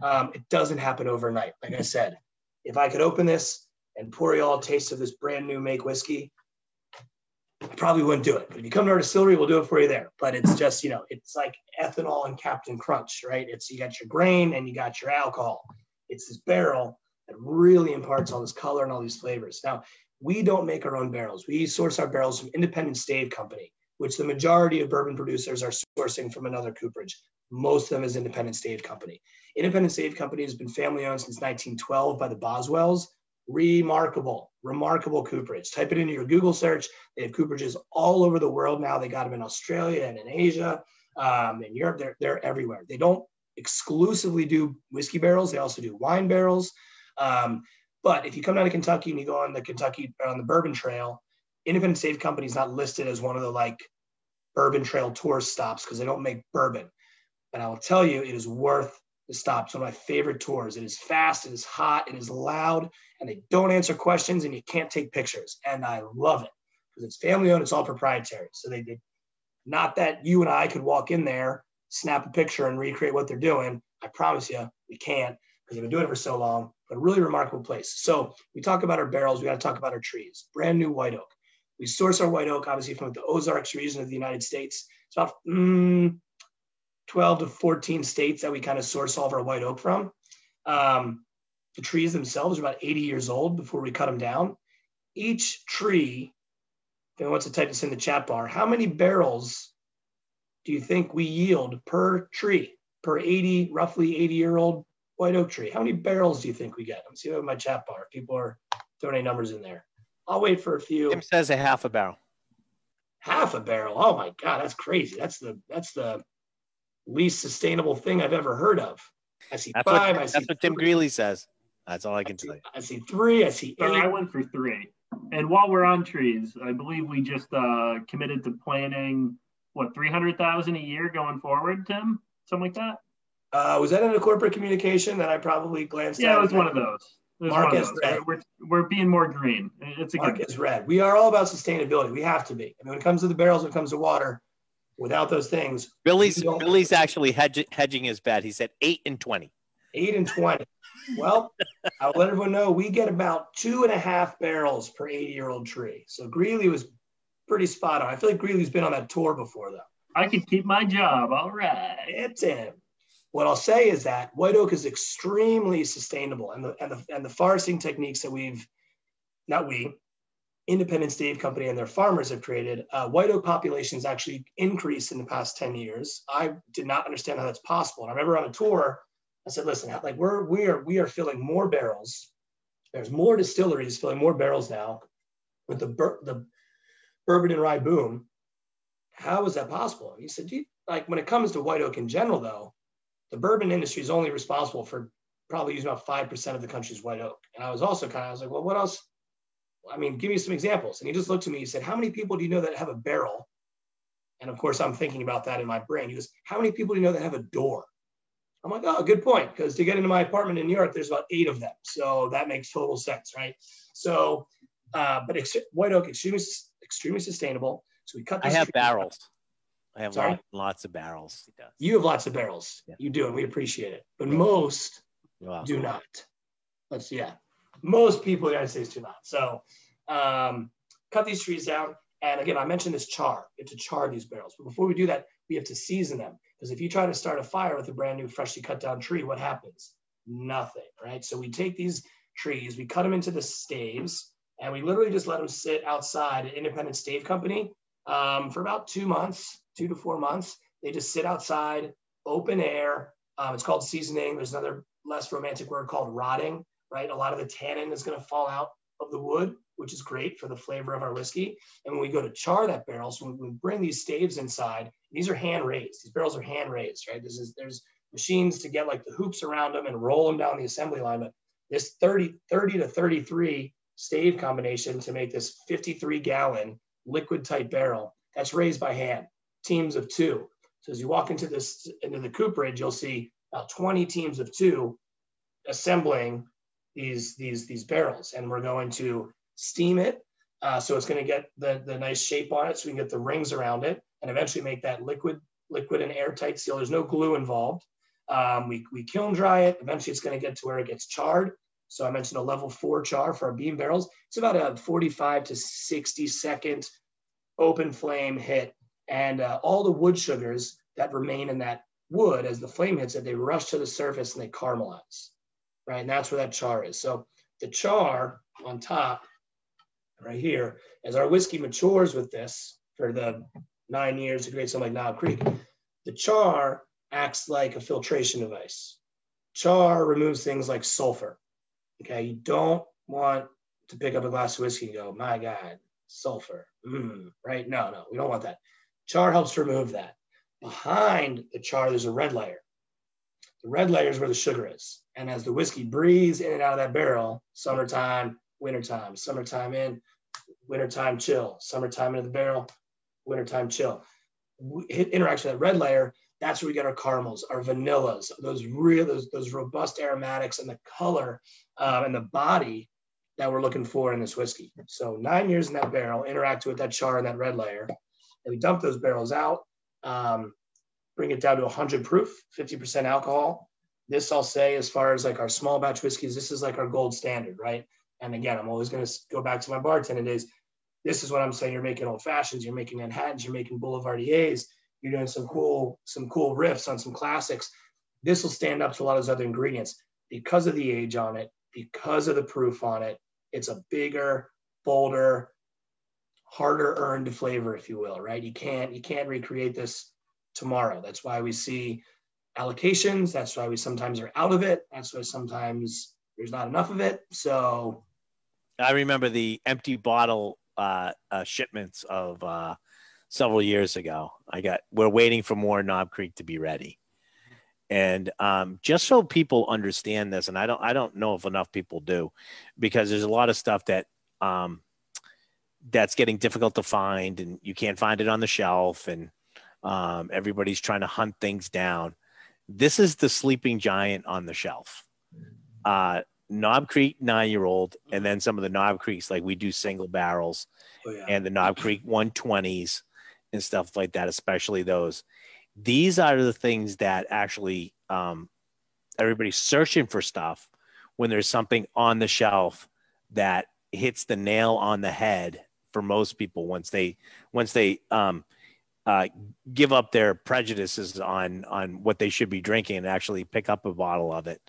Speaker 4: Um, it doesn't happen overnight. Like I said, if I could open this and pour you all a taste of this brand new make whiskey, I probably wouldn't do it. But if you come to our distillery, we'll do it for you there. But it's just, you know, it's like ethanol and Captain Crunch, right? It's you got your grain and you got your alcohol. It's this barrel that really imparts all this color and all these flavors. Now, we don't make our own barrels. We source our barrels from Independent Stave Company, which the majority of bourbon producers are sourcing from another cooperage. Most of them is Independent Stave Company. Independent Stave Company has been family owned since 1912 by the Boswells remarkable, remarkable cooperage. Type it into your Google search. They have cooperages all over the world now. They got them in Australia and in Asia, um, in Europe. They're, they're everywhere. They don't exclusively do whiskey barrels. They also do wine barrels. Um, but if you come down to Kentucky and you go on the Kentucky on the Bourbon Trail, Independent Stave Company is not listed as one of the like Bourbon Trail tourist stops because they don't make bourbon. But I will tell you, it is worth the stop. It's one of my favorite tours. It is fast, it is hot, it is loud, and they don't answer questions and you can't take pictures. And I love it because it's family owned, it's all proprietary. So they did not that you and I could walk in there, snap a picture, and recreate what they're doing. I promise you, we can't because they've been doing it for so long, but a really remarkable place. So we talk about our barrels, we got to talk about our trees. Brand new white oak. We source our white oak, obviously, from the Ozarks region of the United States. It's about mm, 12 to 14 states that we kind of source all of our white oak from. Um, the trees themselves are about 80 years old before we cut them down. Each tree, if anyone wants to type this in the chat bar, how many barrels do you think we yield per tree, per 80, roughly 80 year old white oak tree? How many barrels do you think we get? Let me see my chat bar. People are throwing any numbers in there. I'll wait for a few.
Speaker 1: Tim says a half a barrel.
Speaker 4: Half a barrel. Oh my God, that's crazy. That's the that's the least sustainable thing I've ever heard of. I see
Speaker 1: That's
Speaker 4: five.
Speaker 1: what,
Speaker 4: I see
Speaker 1: that's what Tim Greeley says. That's all I can
Speaker 4: I see,
Speaker 1: tell you.
Speaker 4: I see three. I see
Speaker 2: So I went for three. And while we're on trees, I believe we just uh, committed to planning what three hundred thousand a year going forward, Tim, something like that.
Speaker 4: Uh, was that in a corporate communication that I probably glanced at?
Speaker 2: Yeah, it was one of those. It was
Speaker 4: Mark
Speaker 2: one of
Speaker 4: has
Speaker 2: those.
Speaker 4: read.
Speaker 2: Uh, we're, we're being more green. It's a
Speaker 4: Mark
Speaker 2: good.
Speaker 4: is red. We are all about sustainability. We have to be. I mean, when it comes to the barrels, when it comes to water, without those things,
Speaker 1: Billy's Billy's actually hedge, hedging his bet. He said eight and twenty.
Speaker 4: eight and 20. Well, I'll let everyone know we get about two and a half barrels per 80 year old tree. So Greeley was pretty spot on. I feel like Greeley's been on that tour before, though.
Speaker 2: I could keep my job. All right.
Speaker 4: It's him. What I'll say is that white oak is extremely sustainable, and the and the and the foresting techniques that we've, not we, Independent Stave Company and their farmers have created, uh, white oak populations actually increased in the past ten years. I did not understand how that's possible. And I remember on a tour, I said, "Listen, like we're we are we are filling more barrels. There's more distilleries filling more barrels now with the the bourbon and rye boom. How is that possible?" He said, "Gee, like when it comes to white oak in general, though." The bourbon industry is only responsible for probably using about 5% of the country's white oak. And I was also kind of, I was like, well, what else? I mean, give me some examples. And he just looked at me, he said, how many people do you know that have a barrel? And of course, I'm thinking about that in my brain. He goes, how many people do you know that have a door? I'm like, oh, good point. Because to get into my apartment in New York, there's about eight of them. So that makes total sense, right? So, uh, but ex- white oak, extremely, extremely sustainable. So we cut
Speaker 1: I have barrels. I have lots, lots of barrels. He does.
Speaker 4: You have lots of barrels.
Speaker 1: Yeah.
Speaker 4: You do, and we appreciate it. But most
Speaker 1: Wow.
Speaker 4: do not. Let's yeah. Most people in the United States do not. So um, cut these trees down. And again, I mentioned this char. You have to char these barrels. But before we do that, we have to season them. Because if you try to start a fire with a brand new, freshly cut down tree, what happens? Nothing, right? So we take these trees, we cut them into the staves, and we literally just let them sit outside at Independent Stave Company um, for about two months, two to four months. They just sit outside, open air. Um, it's called seasoning. There's another less romantic word called rotting, right? A lot of the tannin is going to fall out of the wood, which is great for the flavor of our whiskey. And when we go to char that barrel, so when we bring these staves inside, these are hand raised. These barrels are hand raised, right? This is there's machines to get like the hoops around them and roll them down the assembly line. But this 30, 30 to 33 stave combination to make this 53 gallon liquid type barrel that's raised by hand, teams of two. So as you walk into this into the cooperage, you'll see about 20 teams of two assembling these these these barrels, and we're going to steam it. Uh, so it's going to get the the nice shape on it, so we can get the rings around it, and eventually make that liquid liquid and airtight seal. There's no glue involved. Um, we we kiln dry it. Eventually, it's going to get to where it gets charred. So I mentioned a level four char for our beam barrels. It's about a 45 to 60 second open flame hit, and uh, all the wood sugars that remain in that wood as the flame hits it, they rush to the surface and they caramelize, right? And that's where that char is. So the char on top, right here, as our whiskey matures with this for the nine years to create something like Knob Creek, the char acts like a filtration device. Char removes things like sulfur. Okay, you don't want to pick up a glass of whiskey and go, my God, sulfur. Mm, right? No, no, we don't want that. Char helps remove that. Behind the char, there's a red layer. The red layer is where the sugar is. And as the whiskey breathes in and out of that barrel, summertime, wintertime, summertime in, wintertime chill, summertime into the barrel, wintertime chill. Hit interaction with that red layer, that's where we get our caramels, our vanillas, those real, those, those robust aromatics and the color um, and the body that we're looking for in this whiskey. So nine years in that barrel, interact with that char and that red layer. And we dump those barrels out um, bring it down to 100 proof, 50% alcohol. This I'll say, as far as like our small batch whiskeys, this is like our gold standard, right? And again, I'm always going to go back to my bartending days. This is what I'm saying. You're making old fashions, you're making Manhattans, you're making Boulevardiers, you're doing some cool, some cool riffs on some classics. This will stand up to a lot of those other ingredients because of the age on it, because of the proof on it. It's a bigger, bolder, harder earned flavor, if you will, right? You can't you can't recreate this tomorrow. That's why we see allocations. That's why we sometimes are out of it. That's why sometimes there's not enough of it. So
Speaker 1: I remember the empty bottle uh, uh, shipments of uh, several years ago. I got we're waiting for more Knob Creek to be ready. And um, just so people understand this, and I don't, I don't know if enough people do, because there's a lot of stuff that um, that's getting difficult to find and you can't find it on the shelf and um, everybody's trying to hunt things down. This is the sleeping giant on the shelf. Uh, knob creek nine year old and then some of the knob creeks like we do single barrels oh, yeah. and the knob creek 120s and stuff like that especially those. These are the things that actually um, everybody's searching for stuff when there's something on the shelf that hits the nail on the head for most people once they once they um, uh, give up their prejudices on on what they should be drinking and actually pick up a bottle of it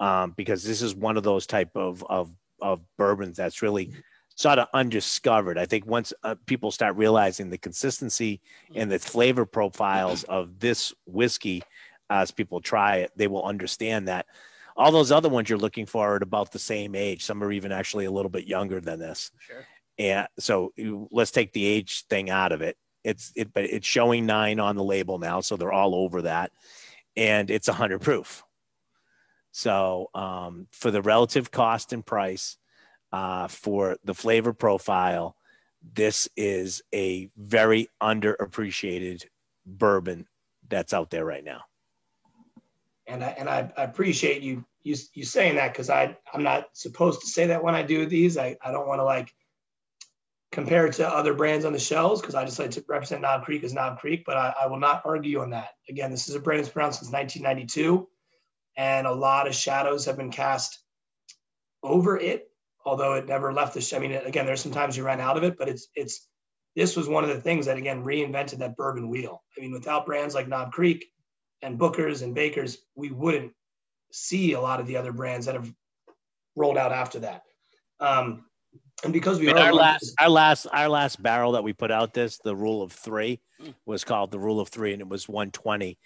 Speaker 1: um, because this is one of those type of of of bourbons that's really sort of undiscovered. I think once uh, people start realizing the consistency and the flavor profiles of this whiskey as people try it, they will understand that all those other ones you're looking for are at about the same age. Some are even actually a little bit younger than this. Sure. And so let's take the age thing out of it. It's it, but it's showing nine on the label now, so they're all over that, and it's a hundred proof. So um, for the relative cost and price, uh, for the flavor profile, this is a very underappreciated bourbon that's out there right now.
Speaker 4: And I, and I, I appreciate you you you saying that because I I'm not supposed to say that when I do these. I, I don't want to like compared to other brands on the shelves because I just like to represent Knob Creek as Knob Creek, but I, I, will not argue on that. Again, this is a brand that's been around since 1992, and a lot of shadows have been cast over it, although it never left the. Sh- I mean, again, there's sometimes you run out of it, but it's it's this was one of the things that again reinvented that bourbon wheel. I mean, without brands like Knob Creek and Booker's and Baker's, we wouldn't see a lot of the other brands that have rolled out after that. Um, and because we
Speaker 1: I mean, our last our last our last barrel that we put out this the rule of three hmm. was called the rule of three and it was 120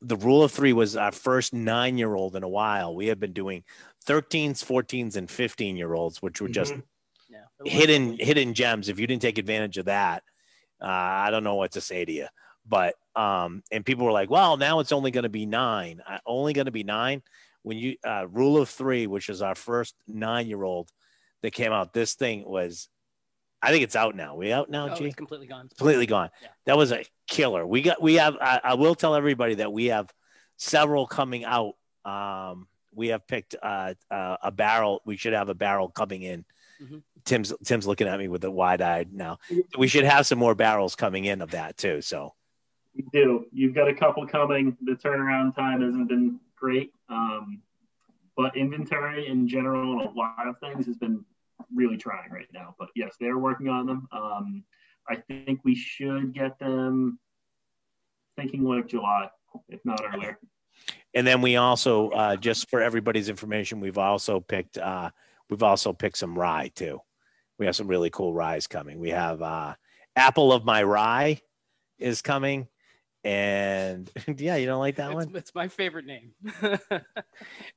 Speaker 1: the rule of three was our first nine year old in a while we had been doing 13s 14s and 15 year olds which were just mm-hmm. yeah. hidden hidden gems if you didn't take advantage of that uh, i don't know what to say to you but um and people were like well now it's only going to be nine uh, only going to be nine when you uh, rule of three which is our first nine year old that came out. This thing was I think it's out now. We out now,
Speaker 3: Oh,
Speaker 1: G?
Speaker 3: it's completely gone.
Speaker 1: Completely gone.
Speaker 3: Yeah.
Speaker 1: That was a killer. We got. We have. I, I will tell everybody that we have several coming out. Um, we have picked uh, uh, a barrel. We should have a barrel coming in.
Speaker 3: Mhm.
Speaker 1: Tim's Tim's looking at me with a wide eyed now. We should have some more barrels coming in of that too. So
Speaker 2: You do. You've got a couple coming. The turnaround time hasn't been great, um, but inventory in general and a lot of things has been really trying right now. But yes, they're working on them. Um, I think we should get them thinking like July, if not earlier.
Speaker 1: And then we also, uh, just for everybody's information, we've also picked, uh, we've also picked some rye too. We have some really cool ryes coming. We have uh, Apple of My Rye is coming, and yeah, you don't like that
Speaker 3: It's,
Speaker 1: one?
Speaker 3: it's my favorite name.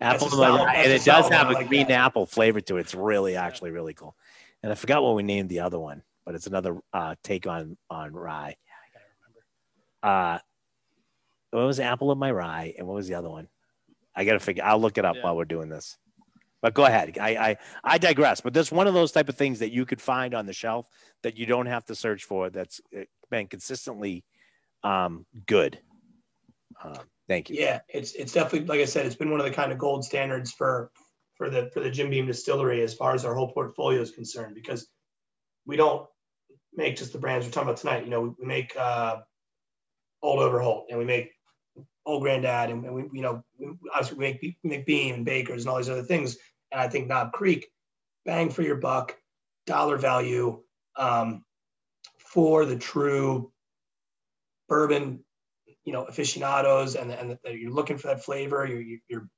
Speaker 1: Apple
Speaker 4: a
Speaker 1: of My
Speaker 4: solid-
Speaker 1: and it does have a
Speaker 4: like
Speaker 1: green
Speaker 4: that.
Speaker 1: apple flavor to it. It's really actually really cool. And I forgot what we named the other one, but it's another uh, take on on rye.
Speaker 3: yeah, I gotta remember.
Speaker 1: Uh, what was Apple of My Rye, and what was the other one? I gotta figure. I'll look it up
Speaker 3: Yeah.
Speaker 1: while we're doing this. But go ahead. I, I I digress. But there's one of those type of things that you could find on the shelf that you don't have to search for. That's uh, been consistently um, good. Um, thank you.
Speaker 4: Yeah, it's it's definitely like I said, it's been one of the kind of gold standards for for the for the Jim Beam distillery as far as our whole portfolio is concerned because we don't make just the brands we're talking about tonight. You know, we, we make uh, Old Overholt and we make Old Grandad and, and we you know we, obviously we make we make Beam and Bakers and all these other things. And I think Knob Creek, bang for your buck, dollar value um, for the true bourbon you know aficionados and and you're looking for that flavor you're you're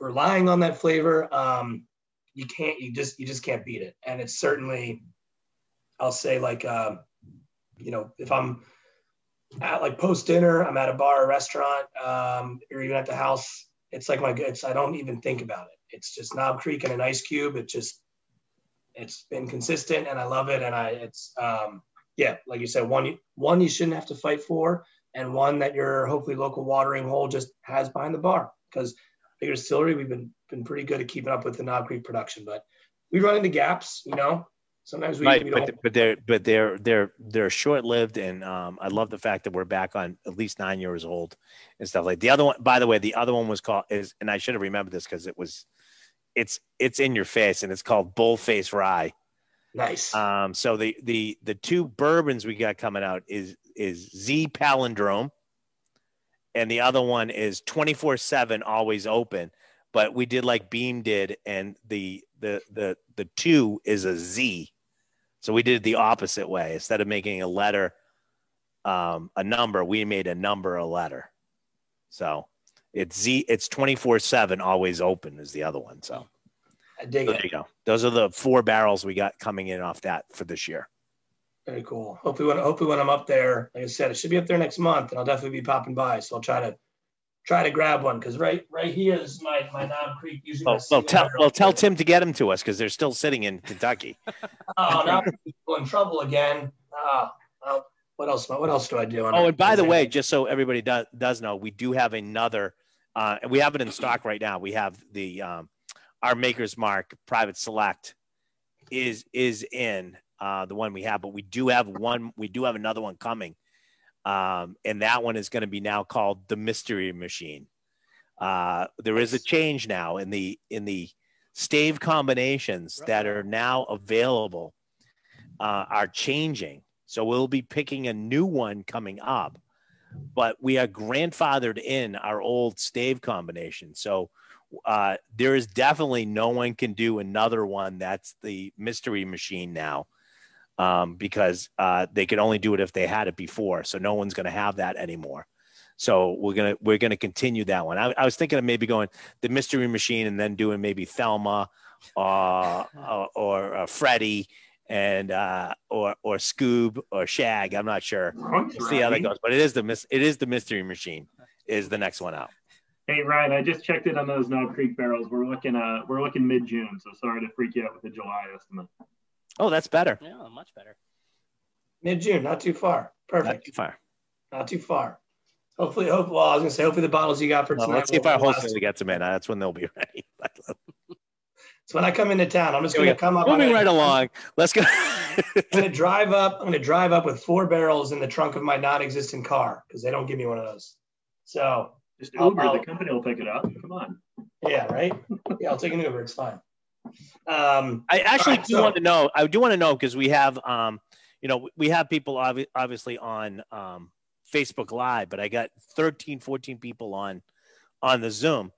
Speaker 4: relying on that flavor um you can't you just you just can't beat it. And it's certainly i'll say like uh, you know if i'm at like post dinner i'm at a bar or restaurant um or even at the house it's like my it's i don't even think about it. It's just knob creek and an ice cube. It just it's been consistent and i love it and i it's um yeah like you said one one you shouldn't have to fight for and one that your hopefully local watering hole just has behind the bar. Because bigger distillery, we've been been pretty good at keeping up with the Knob Creek production, but we run into gaps. You know, sometimes we,
Speaker 1: right,
Speaker 4: we
Speaker 1: but, but they're but they're they're they're short lived, and um, I love the fact that we're back on at least nine years old and stuff like the other one. By the way, the other one was called is, and I should have remembered this because it was, it's it's in your face, and it's called Bullface Rye.
Speaker 4: Nice.
Speaker 1: Um, so the the the two bourbons we got coming out is is Z Palindrome, and the other one is twenty four seven, always open. But we did like Beam did, and the the the the two is a Z, so we did it the opposite way. Instead of making a letter, um, a number, we made a number a letter. So it's Z. It's twenty four seven, always open is the other one. So.
Speaker 4: Dig
Speaker 1: So
Speaker 4: it.
Speaker 1: there you go. Those are the four barrels we got coming in off that for this year.
Speaker 4: Very cool. Hopefully, when hopefully when I'm up there, like I said, it should be up there next month, and I'll definitely be popping by. So I'll try to try to grab one because right right here is my my Knob Creek. Usually, my
Speaker 1: Well, tell well tell Tim to get them to us because they're still sitting in Kentucky.
Speaker 4: Oh, now I'm in trouble again. Oh, well, what else? What else do I do?
Speaker 1: Oh, and by the way, just so everybody does does know, we do have another, uh, and we have it in stock right now. We have the um, our Maker's Mark Private Select is is in uh, the one we have, but we do have one. We do have another one coming, um, and that one is going to be now called the Mystery Machine. Uh, there is a change now in the in the stave combinations that are now available uh, are changing. So we'll be picking a new one coming up, but we are grandfathered in our old stave combination. So uh, there is definitely no one can do another one that's the mystery machine now um, because uh, they could only do it if they had it before. So no one's going to have that anymore. So we're gonna we're gonna continue that one. I, I was thinking of maybe going the mystery machine and then doing maybe Thelma, uh, or, or uh, Freddy, and uh, or or Scoob or Shag. I'm not sure. We'll see how that goes. But it is the mis- it is the mystery machine is the next one out.
Speaker 2: Hey Ryan, I just checked it on those Knob Creek barrels. We're looking uh we're looking mid June, so sorry to freak you out with the July estimate.
Speaker 1: Oh, that's better.
Speaker 3: Yeah, much better.
Speaker 4: mid June, not too far. Perfect.
Speaker 1: Not too far.
Speaker 4: Not too far. Hopefully, hope. Well, I was gonna say, hopefully the bottles you got for
Speaker 1: Well,
Speaker 4: tonight.
Speaker 1: let's see if
Speaker 4: will
Speaker 1: our
Speaker 4: last.
Speaker 1: wholesaler gets them in. That's when they'll be ready.
Speaker 4: So when I come into town, I'm just
Speaker 1: Here
Speaker 4: going to
Speaker 1: go.
Speaker 4: come up. I'm
Speaker 1: Moving right along. Let's go.
Speaker 4: I'm going to drive up. I'm going to drive up with four barrels in the trunk of my non-existent car because they don't give me one of those. So
Speaker 2: Just
Speaker 4: I'll-
Speaker 2: Uber,
Speaker 4: I'll-
Speaker 2: the company will pick it up. Come on.
Speaker 4: yeah, right. Yeah, I'll take an Uber. It's fine. Um,
Speaker 1: I actually
Speaker 4: Alright,
Speaker 1: do
Speaker 4: so-
Speaker 1: want to know. I do want to know because we have, um, you know, we have people obvi- obviously on um, Facebook Live, but I got 13, 14 people on on the Zoom.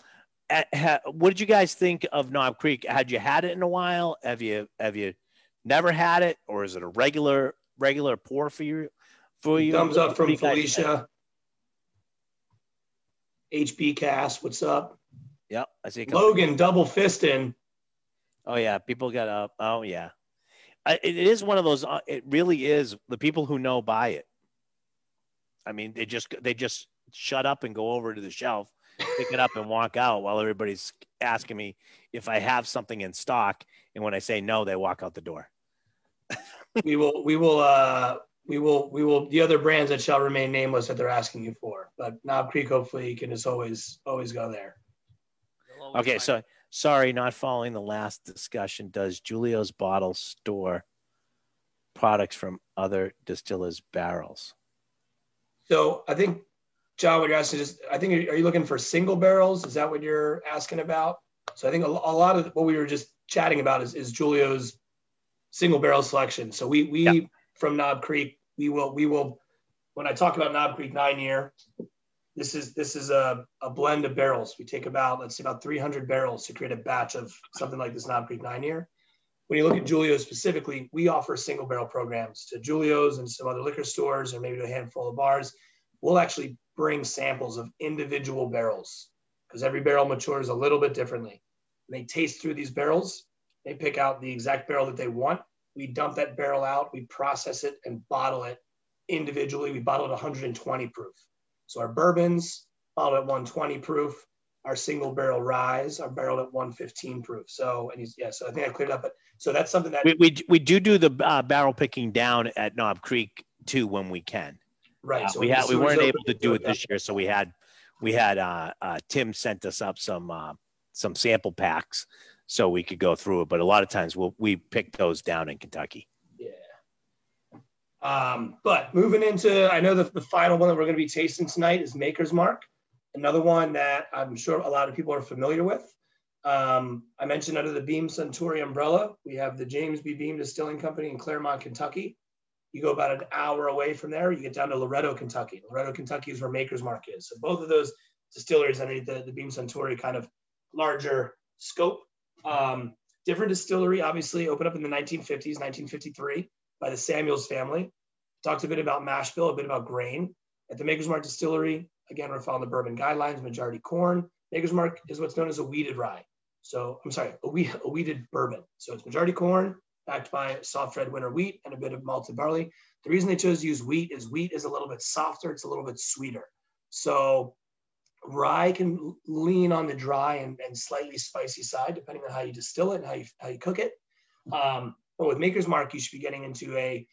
Speaker 1: At, ha, what did you guys think of Knob Creek? Had you had it in a while? Have you have you never had it, or is it a regular regular pour for you? For you?
Speaker 4: thumbs up from
Speaker 1: do you?
Speaker 4: Felicia. HB Cast, what's up?
Speaker 1: Yep, I see.
Speaker 4: Logan, double fisting.
Speaker 1: Oh yeah, people got up. Oh yeah, I, it is one of those. uh, It really is. The people who know buy it. I mean, they just they just shut up and go over to the shelf, pick it up, and walk out while everybody's asking me if I have something in stock. And when I say no, they walk out the door.
Speaker 4: we will, we will, uh, we will, we will. The other brands that shall remain nameless that they're asking you for, but Knob Creek, hopefully, you can just always, always go there.
Speaker 1: Okay, so sorry, not following the last discussion. Does Julio's bottle store products from other distillers' barrels?
Speaker 4: So I think, John, what you're asking is, I think, are you looking for single barrels? Is that what you're asking about? So I think a, a lot of what we were just chatting about is, is Julio's single barrel selection. So we, we
Speaker 1: Yeah.
Speaker 4: From Knob Creek, we will, we will, when I talk about Knob Creek nine year, this is, this is a, a blend of barrels. We take about, let's say about 300 barrels to create a batch of something like this Knob Creek nine year. When you look at Julio's specifically, we offer single barrel programs to Julio's and some other liquor stores, or maybe to a handful of bars we'll actually bring samples of individual barrels because every barrel matures a little bit differently. And They taste through these barrels, they pick out the exact barrel that they want. We dump that barrel out, we process it and bottle it individually. We bottle it 120 proof. So our bourbons bottled at 120 proof, our single barrel ryes are barreled at 115 proof. So, and he's, yeah, so I think I cleared it up. But so that's something that,
Speaker 1: We, we, we do do the uh, barrel picking down at Knob Creek too when we can.
Speaker 4: right.
Speaker 1: Uh,
Speaker 4: So
Speaker 1: we had we weren't able to do
Speaker 4: it
Speaker 1: it this year, so we had we had uh, uh, Tim sent us up some uh, some sample packs so we could go through it. But a lot of times we'll we pick those down in Kentucky.
Speaker 4: Yeah. Um, but moving into, I know the, the final one that we're going to be tasting tonight is Maker's Mark, another one that I'm sure a lot of people are familiar with. Um, I mentioned under the Beam Suntory umbrella, we have the James B. Beam Distilling Company in Clermont, Kentucky. You go about an hour away from there, you get down to Loretto, Kentucky. Loretto, Kentucky is where Maker's Mark is. So both of those distilleries underneath the, the Beam Suntory kind of larger scope. Um, different distillery, obviously, opened up in the 1950s, 1953 by the Samuels family. Talked a bit about mash bill, a bit about grain. At the Maker's Mark Distillery, again, we're following the bourbon guidelines, majority corn. Maker's Mark is what's known as a wheated rye. So I'm sorry, a, wheat, a wheated bourbon. So it's majority corn, backed by soft red winter wheat and a bit of malted barley. The reason they chose to use wheat is wheat is a little bit softer, it's a little bit sweeter. So rye can lean on the dry and, and slightly spicy side, depending on how you distill it and how you, how you cook it. Um, but with Maker's Mark, you should be getting into a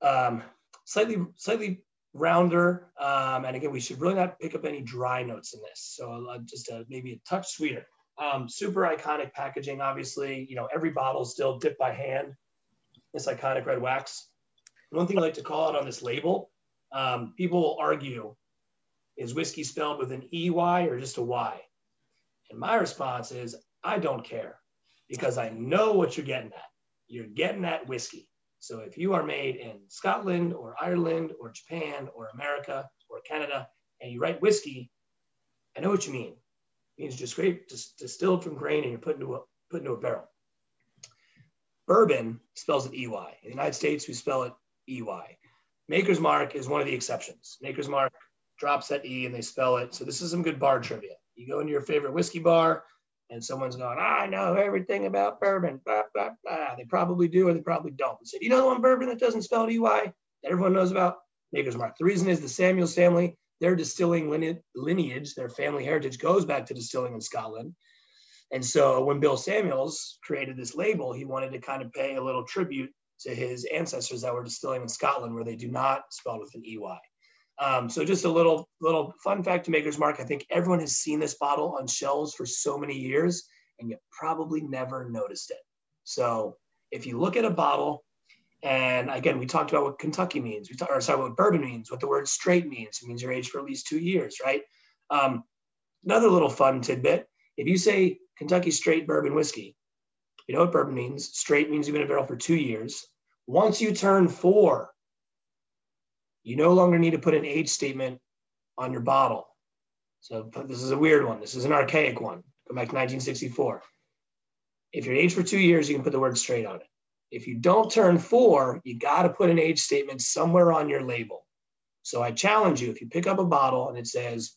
Speaker 4: um, slightly slightly rounder. Um, and again, we should really not pick up any dry notes in this. So uh, just a, maybe a touch sweeter. Um, super iconic packaging, obviously. You know, every bottle is still dipped by hand. This iconic red wax. One thing I like to call out on this label, um, people will argue, is whiskey spelled with an EY or just a Y? And my response is, I don't care because I know what you're getting at. You're getting at whiskey. So if you are made in Scotland or Ireland or Japan or America or Canada and you write whiskey, I know what you mean. It means just great, just distilled from grain and you're put into a put into a barrel. Bourbon spells it EY. In the United States, we spell it EY. Maker's Mark is one of the exceptions. Maker's Mark drops that E and they spell it. So this is some good bar trivia. You go into your favorite whiskey bar and someone's going, I know everything about bourbon, blah, blah, blah. They probably do or they probably don't. Say, you know the one bourbon that doesn't spell EY that everyone knows about? Maker's Mark. The reason is the Samuels family, their distilling lineage, their family heritage goes back to distilling in Scotland. And so when Bill Samuels created this label, he wanted to kind of pay a little tribute to his ancestors that were distilling in Scotland, where they do not spell with an EY. Um, so just a little little fun fact to Maker's Mark. I think everyone has seen this bottle on shelves for so many years, and you probably never noticed it. So if you look at a bottle, and again, we talked about what Kentucky means. We talked, or sorry, what bourbon means, what the word straight means. It means you're aged for at least two years, right? Um, another little fun tidbit: if you say Kentucky straight bourbon whiskey, you know what bourbon means. Straight means you've been in a barrel for two years. Once you turn four, you no longer need to put an age statement on your bottle. So this is a weird one. This is an archaic one. Go back to 1964. If you're aged for two years, you can put the word straight on it. If you don't turn four, you got to put an age statement somewhere on your label. So I challenge you if you pick up a bottle and it says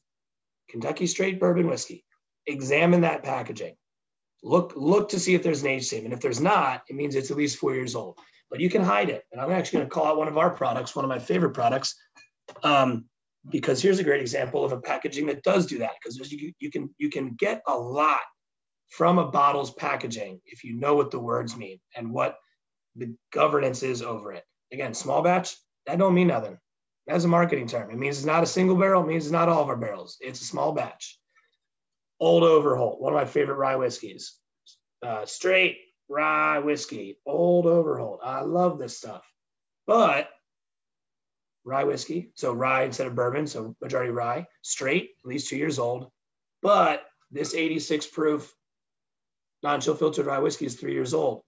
Speaker 4: Kentucky Straight Bourbon Whiskey, examine that packaging. Look, look to see if there's an age statement. If there's not, it means it's at least four years old. But you can hide it. And I'm actually going to call out one of our products, one of my favorite products, um, because here's a great example of a packaging that does do that. Because you, you can you can get a lot from a bottle's packaging if you know what the words mean and what the governance is over it. Again, small batch, that don't mean nothing. That's a marketing term. It means it's not a single barrel, it means it's not all of our barrels. It's a small batch. Old Overholt, one of my favorite rye whiskeys. Uh, straight rye whiskey, Old Overholt. I love this stuff. But rye whiskey, so rye instead of bourbon, so majority rye, straight, at least two years old. But this 86 proof non-chill filtered rye whiskey is three years old.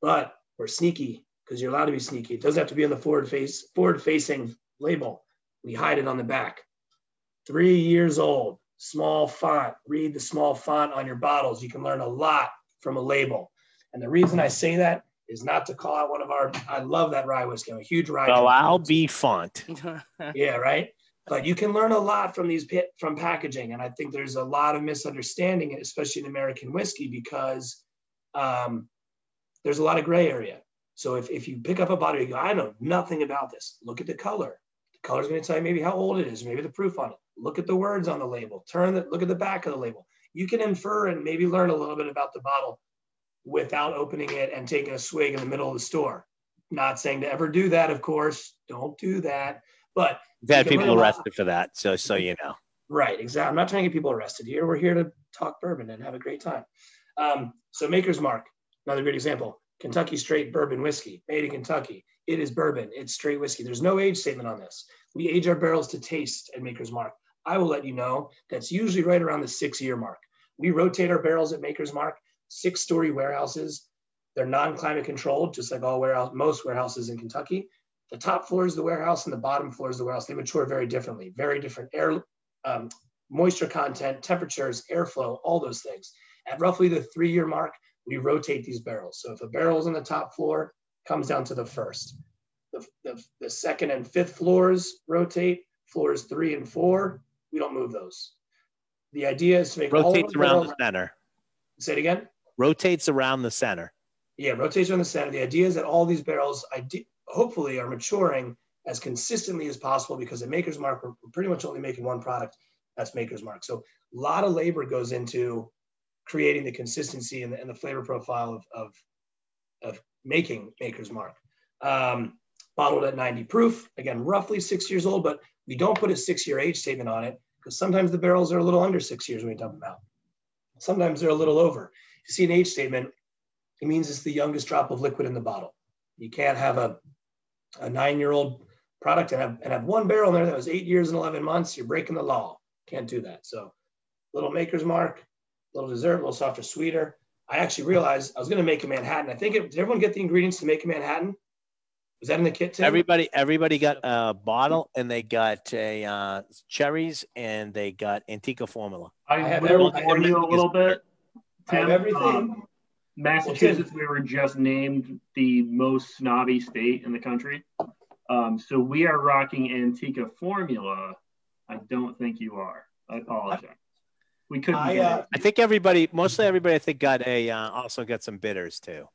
Speaker 4: But we're sneaky because you're allowed to be sneaky. It doesn't have to be on the forward face, forward facing label. We hide it on the back. Three years old, small font. Read the small font on your bottles. You can learn a lot from a label. And the reason I say that is not to call out one of our. I love that rye whiskey. I'm a huge rye.
Speaker 1: Well, I'll be font.
Speaker 4: yeah, right. But you can learn a lot from these from packaging, and I think there's a lot of misunderstanding, especially in American whiskey, because um, there's a lot of gray area. So if, if you pick up a bottle, you go, I know nothing about this. Look at the color. The color's going to tell you maybe how old it is, maybe the proof on it. Look at the words on the label. Turn the look at the back of the label. You can infer and maybe learn a little bit about the bottle without opening it and taking a swig in the middle of the store. Not saying to ever do that, of course. Don't do that. But
Speaker 1: we've had people arrested for that, so so you know.
Speaker 4: Right, exactly. I'm not trying to get people arrested here. We're here to talk bourbon and have a great time. Um, so Maker's Mark, another great example. Kentucky straight bourbon whiskey, made in Kentucky. It is bourbon. It's straight whiskey. There's no age statement on this. We age our barrels to taste at Maker's Mark. I will let you know that's usually right around the six year mark. We rotate our barrels at Maker's Mark, six story warehouses. They're non climate controlled, just like all warehouse, most warehouses in Kentucky. The top floor is the warehouse and the bottom floor is the warehouse. They mature very differently, very different air, um, moisture content, temperatures, airflow, all those things. At roughly the three year mark, we rotate these barrels. So if a barrel is on the top floor, comes down to the first. The, the, the second and fifth floors rotate. Floors three and four, we don't move those. The idea is to make
Speaker 1: rotates around the center.
Speaker 4: Say it again.
Speaker 1: Rotates around the center.
Speaker 4: Yeah, rotates around the center. The idea is that all these barrels, hopefully, are maturing as consistently as possible because at Maker's Mark, we're pretty much only making one product. That's Maker's Mark. So a lot of labor goes into creating the consistency and the, and the flavor profile of, of, of, making Maker's Mark. Um, bottled at 90 proof, again, roughly six years old, but we don't put a six year age statement on it because sometimes the barrels are a little under six years when we dump them out. Sometimes they're a little over. If you see an age statement, it means it's the youngest drop of liquid in the bottle. You can't have a, a nine year old product and have, and have one barrel in there that was eight years and 11 months. You're breaking the law. Can't do that. So, little maker's mark, little dessert, a little softer, sweeter. I actually realized I was going to make a Manhattan. I think it, did everyone get the ingredients to make a Manhattan? Was that in the kit? Tim?
Speaker 1: Everybody, everybody got a bottle, and they got a uh, cherries, and they got Antica formula.
Speaker 2: I, I have will warn you a little bit.
Speaker 4: Tim, everything. Um,
Speaker 2: Massachusetts, we were just named the most snobby state in the country. Um, so we are rocking Antica formula. I don't think you are. I apologize. We couldn't.
Speaker 1: I, uh, I think everybody, mostly everybody, I think got a uh, also got some bitters too,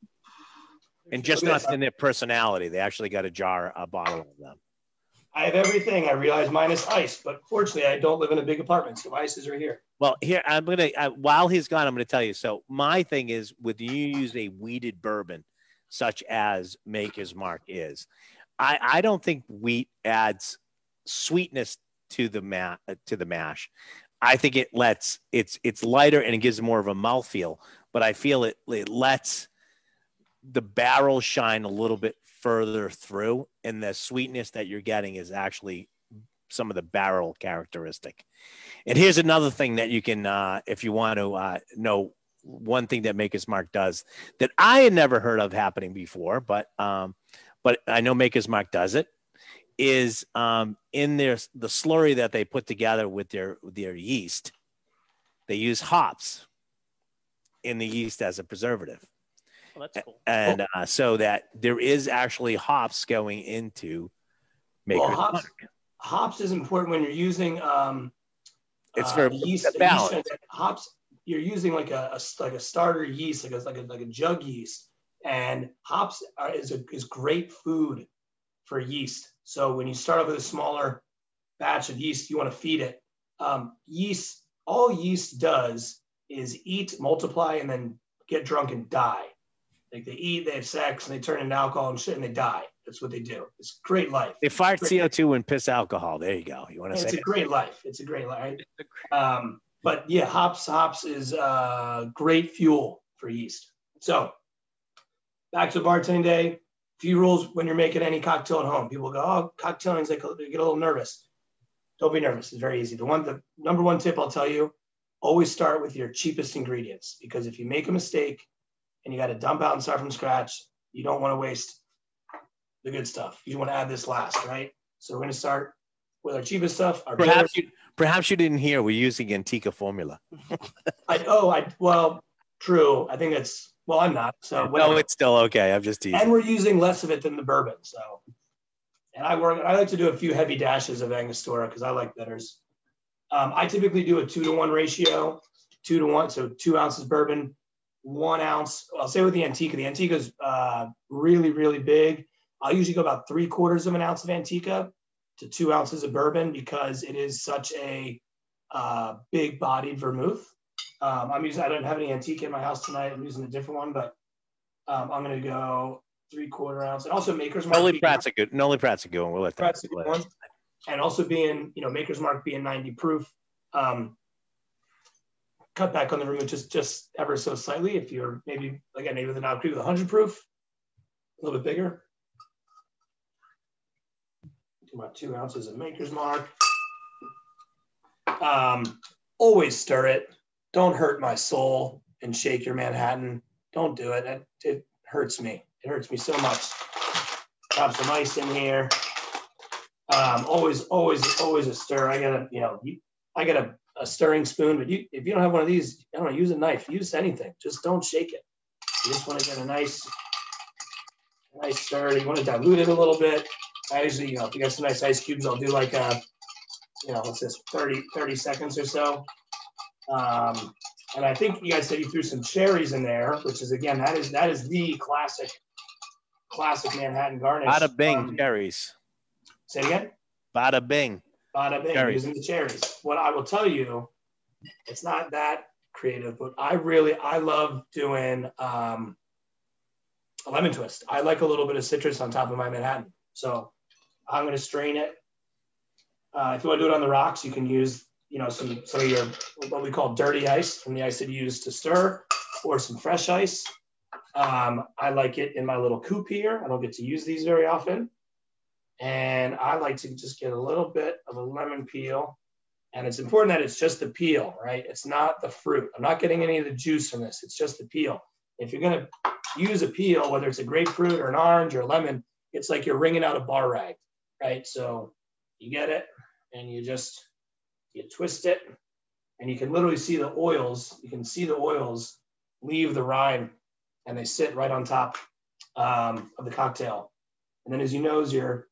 Speaker 1: and just not in their personality. They actually got a jar, a bottle of them.
Speaker 4: I have everything. I realize minus ice, but fortunately, I don't live in a big apartment, so ice is right here.
Speaker 1: Well, here I'm gonna. While he's gone, I'm gonna tell you. So my thing is, with you use a wheated bourbon, such as Maker's Mark is, I I don't think wheat adds sweetness to the ma- to the mash. I think it lets it's it's lighter and it gives more of a mouthfeel, but I feel it it lets the barrel shine a little bit further through, and the sweetness that you're getting is actually some of the barrel characteristic. And here's another thing that you can, uh, if you want to uh, know one thing that Maker's Mark does that I had never heard of happening before, but um, but I know Maker's Mark does it is um, in their the slurry that they put together with their their yeast. They use hops in the yeast as a preservative,
Speaker 3: Well, that's cool.
Speaker 1: and uh, so that there is actually hops going into Maker's
Speaker 4: Well, hops,
Speaker 1: Mark.
Speaker 4: hops is important when you're using um,
Speaker 1: It's
Speaker 4: uh,
Speaker 1: for
Speaker 4: yeast,
Speaker 1: balance.
Speaker 4: yeast. Hops, you're using like a, a like a starter yeast, like a like a, like a jug yeast, and hops are, is a, is great food for yeast. So when you start off with a smaller batch of yeast, you want to feed it. Um, yeast, all yeast does is eat, multiply, and then get drunk and die. Like they eat, they have sex, and they turn into alcohol and shit, and they die. That's what they do. It's great life.
Speaker 1: They fart CO2 and piss alcohol. There you go. You want to
Speaker 4: It's
Speaker 1: say
Speaker 4: a great life. It's a great life.
Speaker 3: It's a great-
Speaker 4: Um, but yeah, hops hops is uh, great fuel for yeast. So back to bartending day. Few rules when you're making any cocktail at home. People go, "Oh, cocktailing is like a- they get a little nervous." Don't be nervous. It's very easy. The one, the number one tip I'll tell you: always start with your cheapest ingredients because if you make a mistake and you got to dump out and start from scratch, you don't want to waste the good stuff. You want to add this last, right? So we're going to start with our cheapest stuff. Our
Speaker 1: Perhaps you, perhaps you didn't hear. We're using Antica formula.
Speaker 4: I oh I well true. I think it's well I'm not so
Speaker 1: No, it's still okay. I'm just teasing.
Speaker 4: and we're using less of it than the bourbon. So and I work I like to do a few heavy dashes of Angostura because I like bitters. Um, I typically do a two to one ratio, two to one, so two ounces bourbon, one ounce. I'll say with the Antica. The Antica's uh, really really big. I'll usually go about three quarters of an ounce of Antica to two ounces of bourbon because it is such a uh, big bodied vermouth. Um, I'm using, I don't have any Antica in my house tonight. I'm using a different one, but um, I'm going to go three quarter ounce. And also Maker's Mark. Being-
Speaker 1: Prat's a good. Noilly Prat's a good one. We'll let that.
Speaker 4: Prat's a good one. And also being, you know, Maker's Mark being 90 proof. Um, cut back on the vermouth just, just ever so slightly. If you're maybe, again, maybe with an Knob Creek with 100 proof, a little bit bigger. My two ounces of Maker's Mark. Um, always stir it. Don't hurt my soul and shake your Manhattan. Don't do it. It, it hurts me. It hurts me so much. Drop some ice in here. Um, always, always, always a stir. I got a, you know, I got a, a stirring spoon, but you, if you don't have one of these, I don't know, use a knife. Use anything. Just don't shake it. You just want to get a nice, nice stir. You want to dilute it a little bit. I usually, you know, if you got some nice ice cubes, I'll do like a, you know, what's this, 30, 30 seconds or so. Um, and I think you guys said you threw some cherries in there, which is again, that is that is the classic, classic Manhattan garnish.
Speaker 1: Bada bing,
Speaker 4: Um,
Speaker 1: cherries.
Speaker 4: say it again.
Speaker 1: Bada bing.
Speaker 4: Bada bing,
Speaker 1: Cherries.
Speaker 4: using the cherries. What I will tell you, it's not that creative, but I really I love doing um, a lemon twist. I like a little bit of citrus on top of my Manhattan, so I'm going to strain it. Uh, if you want to do it on the rocks, you can use you know some some of your what we call dirty ice from the ice that you use to stir, or some fresh ice. Um, I like it in my little coupe here. I don't get to use these very often. And I like to just get a little bit of a lemon peel. And it's important that it's just the peel, right? It's not the fruit. I'm not getting any of the juice from this. It's just the peel. If you're going to use a peel, whether it's a grapefruit or an orange or a lemon, it's like you're wringing out a bar rag, right? So you get it and you just, you twist it and you can literally see the oils. You can see the oils leave the rind and they sit right on top um, of the cocktail. And then as you nose your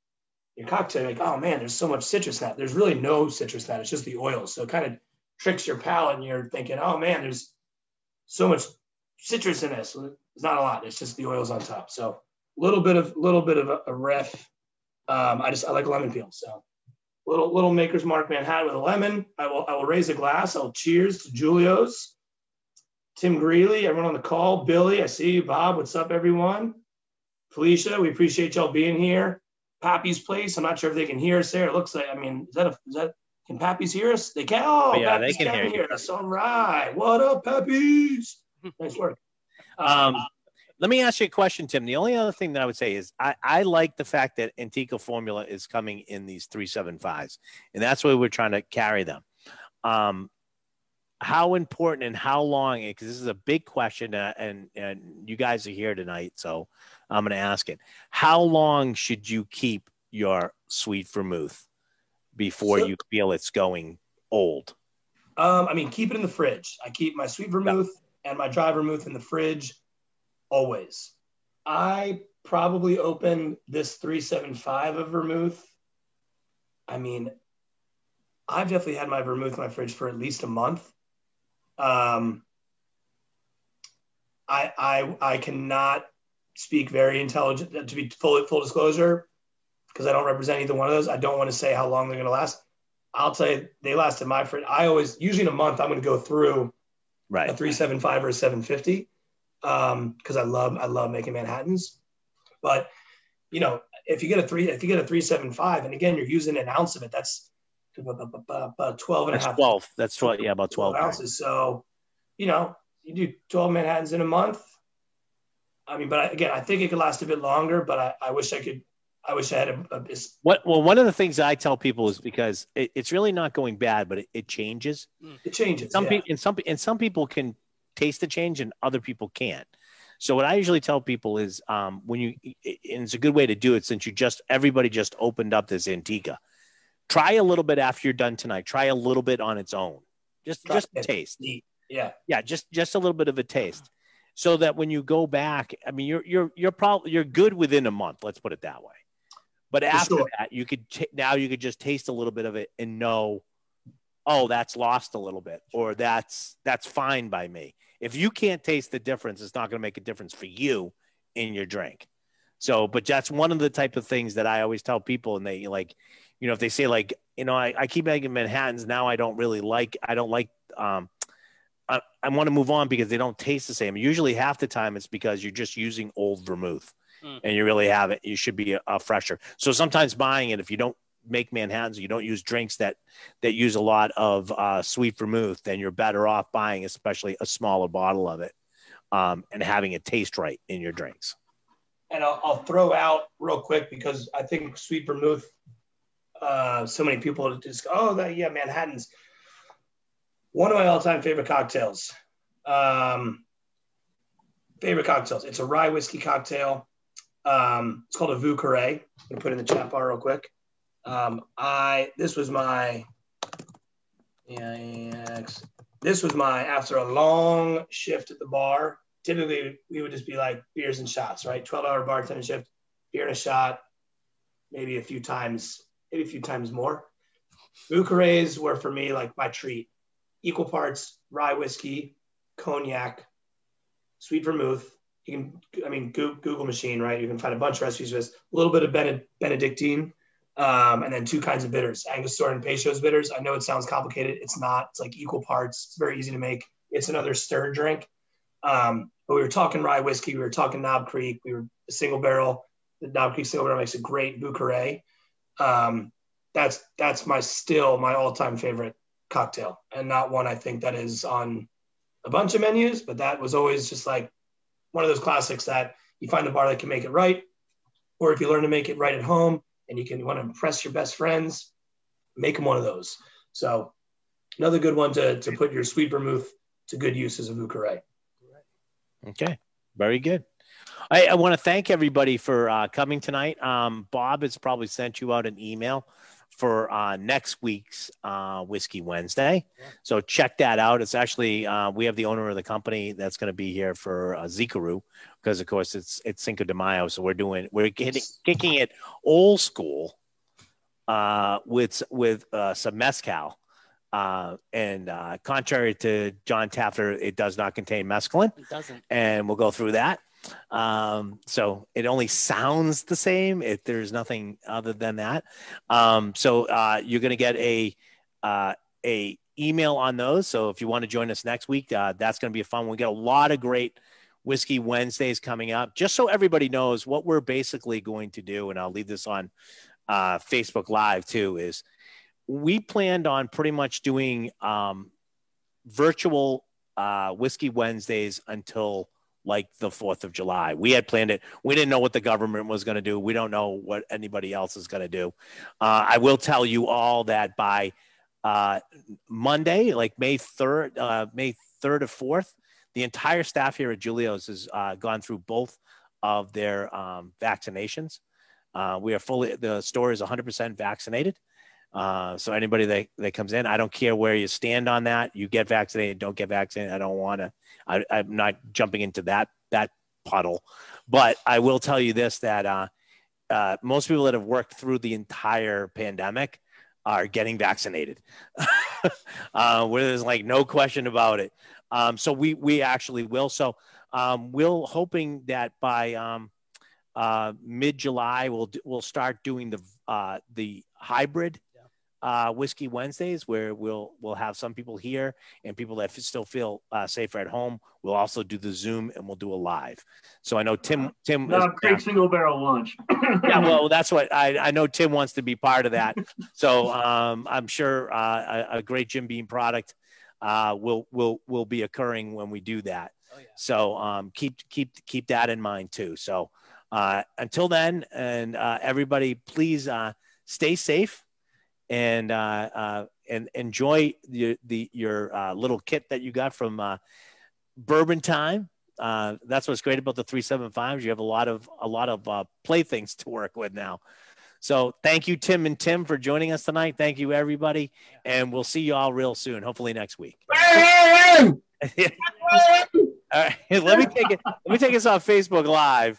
Speaker 4: your cocktail, like, oh man, there's so much citrus in that. There's really no citrus in that. It's just the oils. So it kind of tricks your palate and you're thinking, oh man, there's so much citrus in this. It's not a lot. It's just the oils on top. So a little bit of little bit of a, a ref. Um, I just I like lemon peel. So little little maker's mark Manhattan with a lemon. I will I will raise a glass. I'll cheers to Julio's. Tim Greeley, everyone on the call, Billy, I see you, Bob. What's up, everyone? Felicia, we appreciate y'all being here. Pappy's place. I'm not sure if they can hear us there. It looks like, I mean, is that a, is that Can Pappy's hear us? They can. Oh,
Speaker 1: Yeah, they
Speaker 4: Pappies
Speaker 1: can hear you.
Speaker 4: us. All right. What up, Pappies? nice work.
Speaker 1: Um, let me ask you a question, Tim. The only other thing that I would say is I, I like the fact that Antico Formula is coming in these 375s, and that's why we're trying to carry them. Um, how important and how long, because this is a big question, uh, and, and you guys are here tonight, so I'm going to ask it. How long should you keep your sweet vermouth before
Speaker 4: So-
Speaker 1: you feel it's going old?
Speaker 4: Um, I mean, keep it in the fridge. I keep my sweet vermouth and my dry vermouth in the fridge always. I probably open this 375 of vermouth. I mean, I've definitely had my vermouth in my fridge for at least a month. Um, I I I cannot speak very intelligent to be full full disclosure because I don't represent either one of those. I don't want to say how long they're going to last. I'll tell you, they lasted my fridge. I always usually in a month I'm going to go through
Speaker 1: Right.
Speaker 4: a 375 or a 750 um because i love i love making manhattans but you know if you get a three if you get a 375 and again you're using an ounce of it that's about 12 and a
Speaker 1: That's
Speaker 4: half
Speaker 1: 12. That's 12. Yeah, about 12.
Speaker 4: 12 ounces so you know you do 12 manhattans in a month i mean but I, again i think it could last a bit longer but i, I wish i could i wish i had a, a
Speaker 1: What well, one of the things I tell people is because it, it's really not going bad, but it, it changes.
Speaker 4: it changes
Speaker 1: Some
Speaker 4: yeah.
Speaker 1: people and some and some people can taste the change, and other people can't. So what I usually tell people is um, when you and it's a good way to do it since you just everybody just opened up this Antica. Try a little bit after you're done tonight. Try a little bit on its own. Just
Speaker 4: Try
Speaker 1: just
Speaker 4: it.
Speaker 1: taste.
Speaker 4: Yeah
Speaker 1: Yeah, just just a little bit of a taste. So that when you go back, I mean, you're you're you're probably you're good within a month. Let's put it that way. But
Speaker 4: For
Speaker 1: after
Speaker 4: sure.
Speaker 1: that, you could t- now you could just taste a little bit of it and know, oh, that's lost a little bit, or that's that's fine by me. If you can't taste the difference, it's not going to make a difference for you in your drink. So, but that's one of the type of things that I always tell people, and they like, you know, if they say like, you know, I, I keep making Manhattans now, I don't really like, I don't like, um, I, I want to move on because they don't taste the same. Usually, half the time it's because you're just using old vermouth,
Speaker 3: Mm.
Speaker 1: and you really have it. You should be a, a fresher. So sometimes buying it, if you don't make Manhattans, you don't use drinks that that use a lot of uh, sweet vermouth, then you're better off buying, especially a smaller bottle of it, um, and having it taste right in your drinks.
Speaker 4: and I'll, I'll throw out real quick because I think sweet vermouth. Uh, so many people just oh, that yeah, Manhattan's one of my all-time favorite cocktails. Um, favorite cocktails. It's a rye whiskey cocktail. Um, it's called a Vieux Carré. I'm gonna put in the chat bar real quick. Um, I this was my yeah, this was my after a long shift at the bar typically we would just be like beers and shots, right? 12 hour bartender shift, beer and a shot, maybe a few times, maybe a few times more. Vieux Carrés were for me like my treat. Equal parts rye whiskey, cognac, sweet vermouth. You can, I mean, Goo- Google machine, right? You can find a bunch of recipes with a little bit of Bened- Benedictine, um, and then two kinds of bitters, Angostura and Peychaud's bitters. I know it sounds complicated. It's not. It's like equal parts. It's very easy to make. It's another stir drink. Um, but we were talking rye whiskey. We were talking Knob Creek. We were single barrel. The Knob Creek single barrel makes a great Vieux Carré. Um, that's that's my still my all time favorite cocktail, and not one I think that is on a bunch of menus. But that was always just like one of those classics that you find a bar that can make it right, or if you learn to make it right at home and you can want to impress your best friends, make them one of those. So another good one to to put your sweet vermouth to good use is a Vieux Carré.
Speaker 1: Okay, very good. I, I want to thank everybody for uh, coming tonight. Um, Bob has probably sent you out an email for uh, next week's uh, Whiskey Wednesday.
Speaker 3: Yeah.
Speaker 1: So check that out. It's actually uh, we have the owner of the company that's going to be here for uh, Xicaru because of course it's it's Cinco de Mayo. So we're doing we're getting, kicking it old school uh, with with uh, some mezcal. Uh, and uh, contrary to John Tafter, it does not contain mescaline
Speaker 3: It doesn't.
Speaker 1: and we'll go through that. Um, so it only sounds the same. If there's nothing other than that. Um, so uh, you're going to get a uh, a email on those. So if you want to join us next week, uh, that's going to be a fun. one. We got a lot of great whiskey Wednesdays coming up. Just so everybody knows what we're basically going to do, and I'll leave this on uh, Facebook Live too. Is we planned on pretty much doing um, virtual uh, whiskey Wednesdays until like the 4th of July. We had planned it. We didn't know what the government was going to do. We don't know what anybody else is going to do. Uh, I will tell you all that by uh, Monday, like May 3rd, uh, May 3rd or 4th, the entire staff here at Julio's has uh, gone through both of their um, vaccinations. Uh, we are fully, the store is 100% vaccinated. Uh, so anybody that, that comes in, I don't care where you stand on that. You get vaccinated, don't get vaccinated. I don't want to. I'm not jumping into that that puddle, but I will tell you this: that uh, uh, most people that have worked through the entire pandemic are getting vaccinated, uh, where there's like no question about it. Um, so we we actually will. So um, we'll hoping that by um, uh, mid July we'll we'll start doing the uh, the hybrid uh, Whiskey Wednesdays, where we'll we'll have some people here and people that still feel uh, safer at home. We'll also do the Zoom and we'll do a live. So I know Tim Tim.
Speaker 2: No, great single barrel lunch.
Speaker 1: yeah, well, that's what I I know. Tim wants to be part of that. So um, I'm sure uh, a, a, great Jim Beam product uh, will will will be occurring when we do that. Oh, yeah. So um, keep keep keep that in mind too. So uh, until then, and uh, everybody, please uh, stay safe and uh, uh, and enjoy the, the your uh, little kit that you got from uh, Bourbon Time. Uh, that's what's great about the three seven fives. You have a lot of a lot of uh, playthings to work with now. So thank you, Tim and Tim, for joining us tonight. Thank you, everybody, and we'll see you all real soon. Hopefully next week. all right, let me take it. Let me take us off Facebook Live.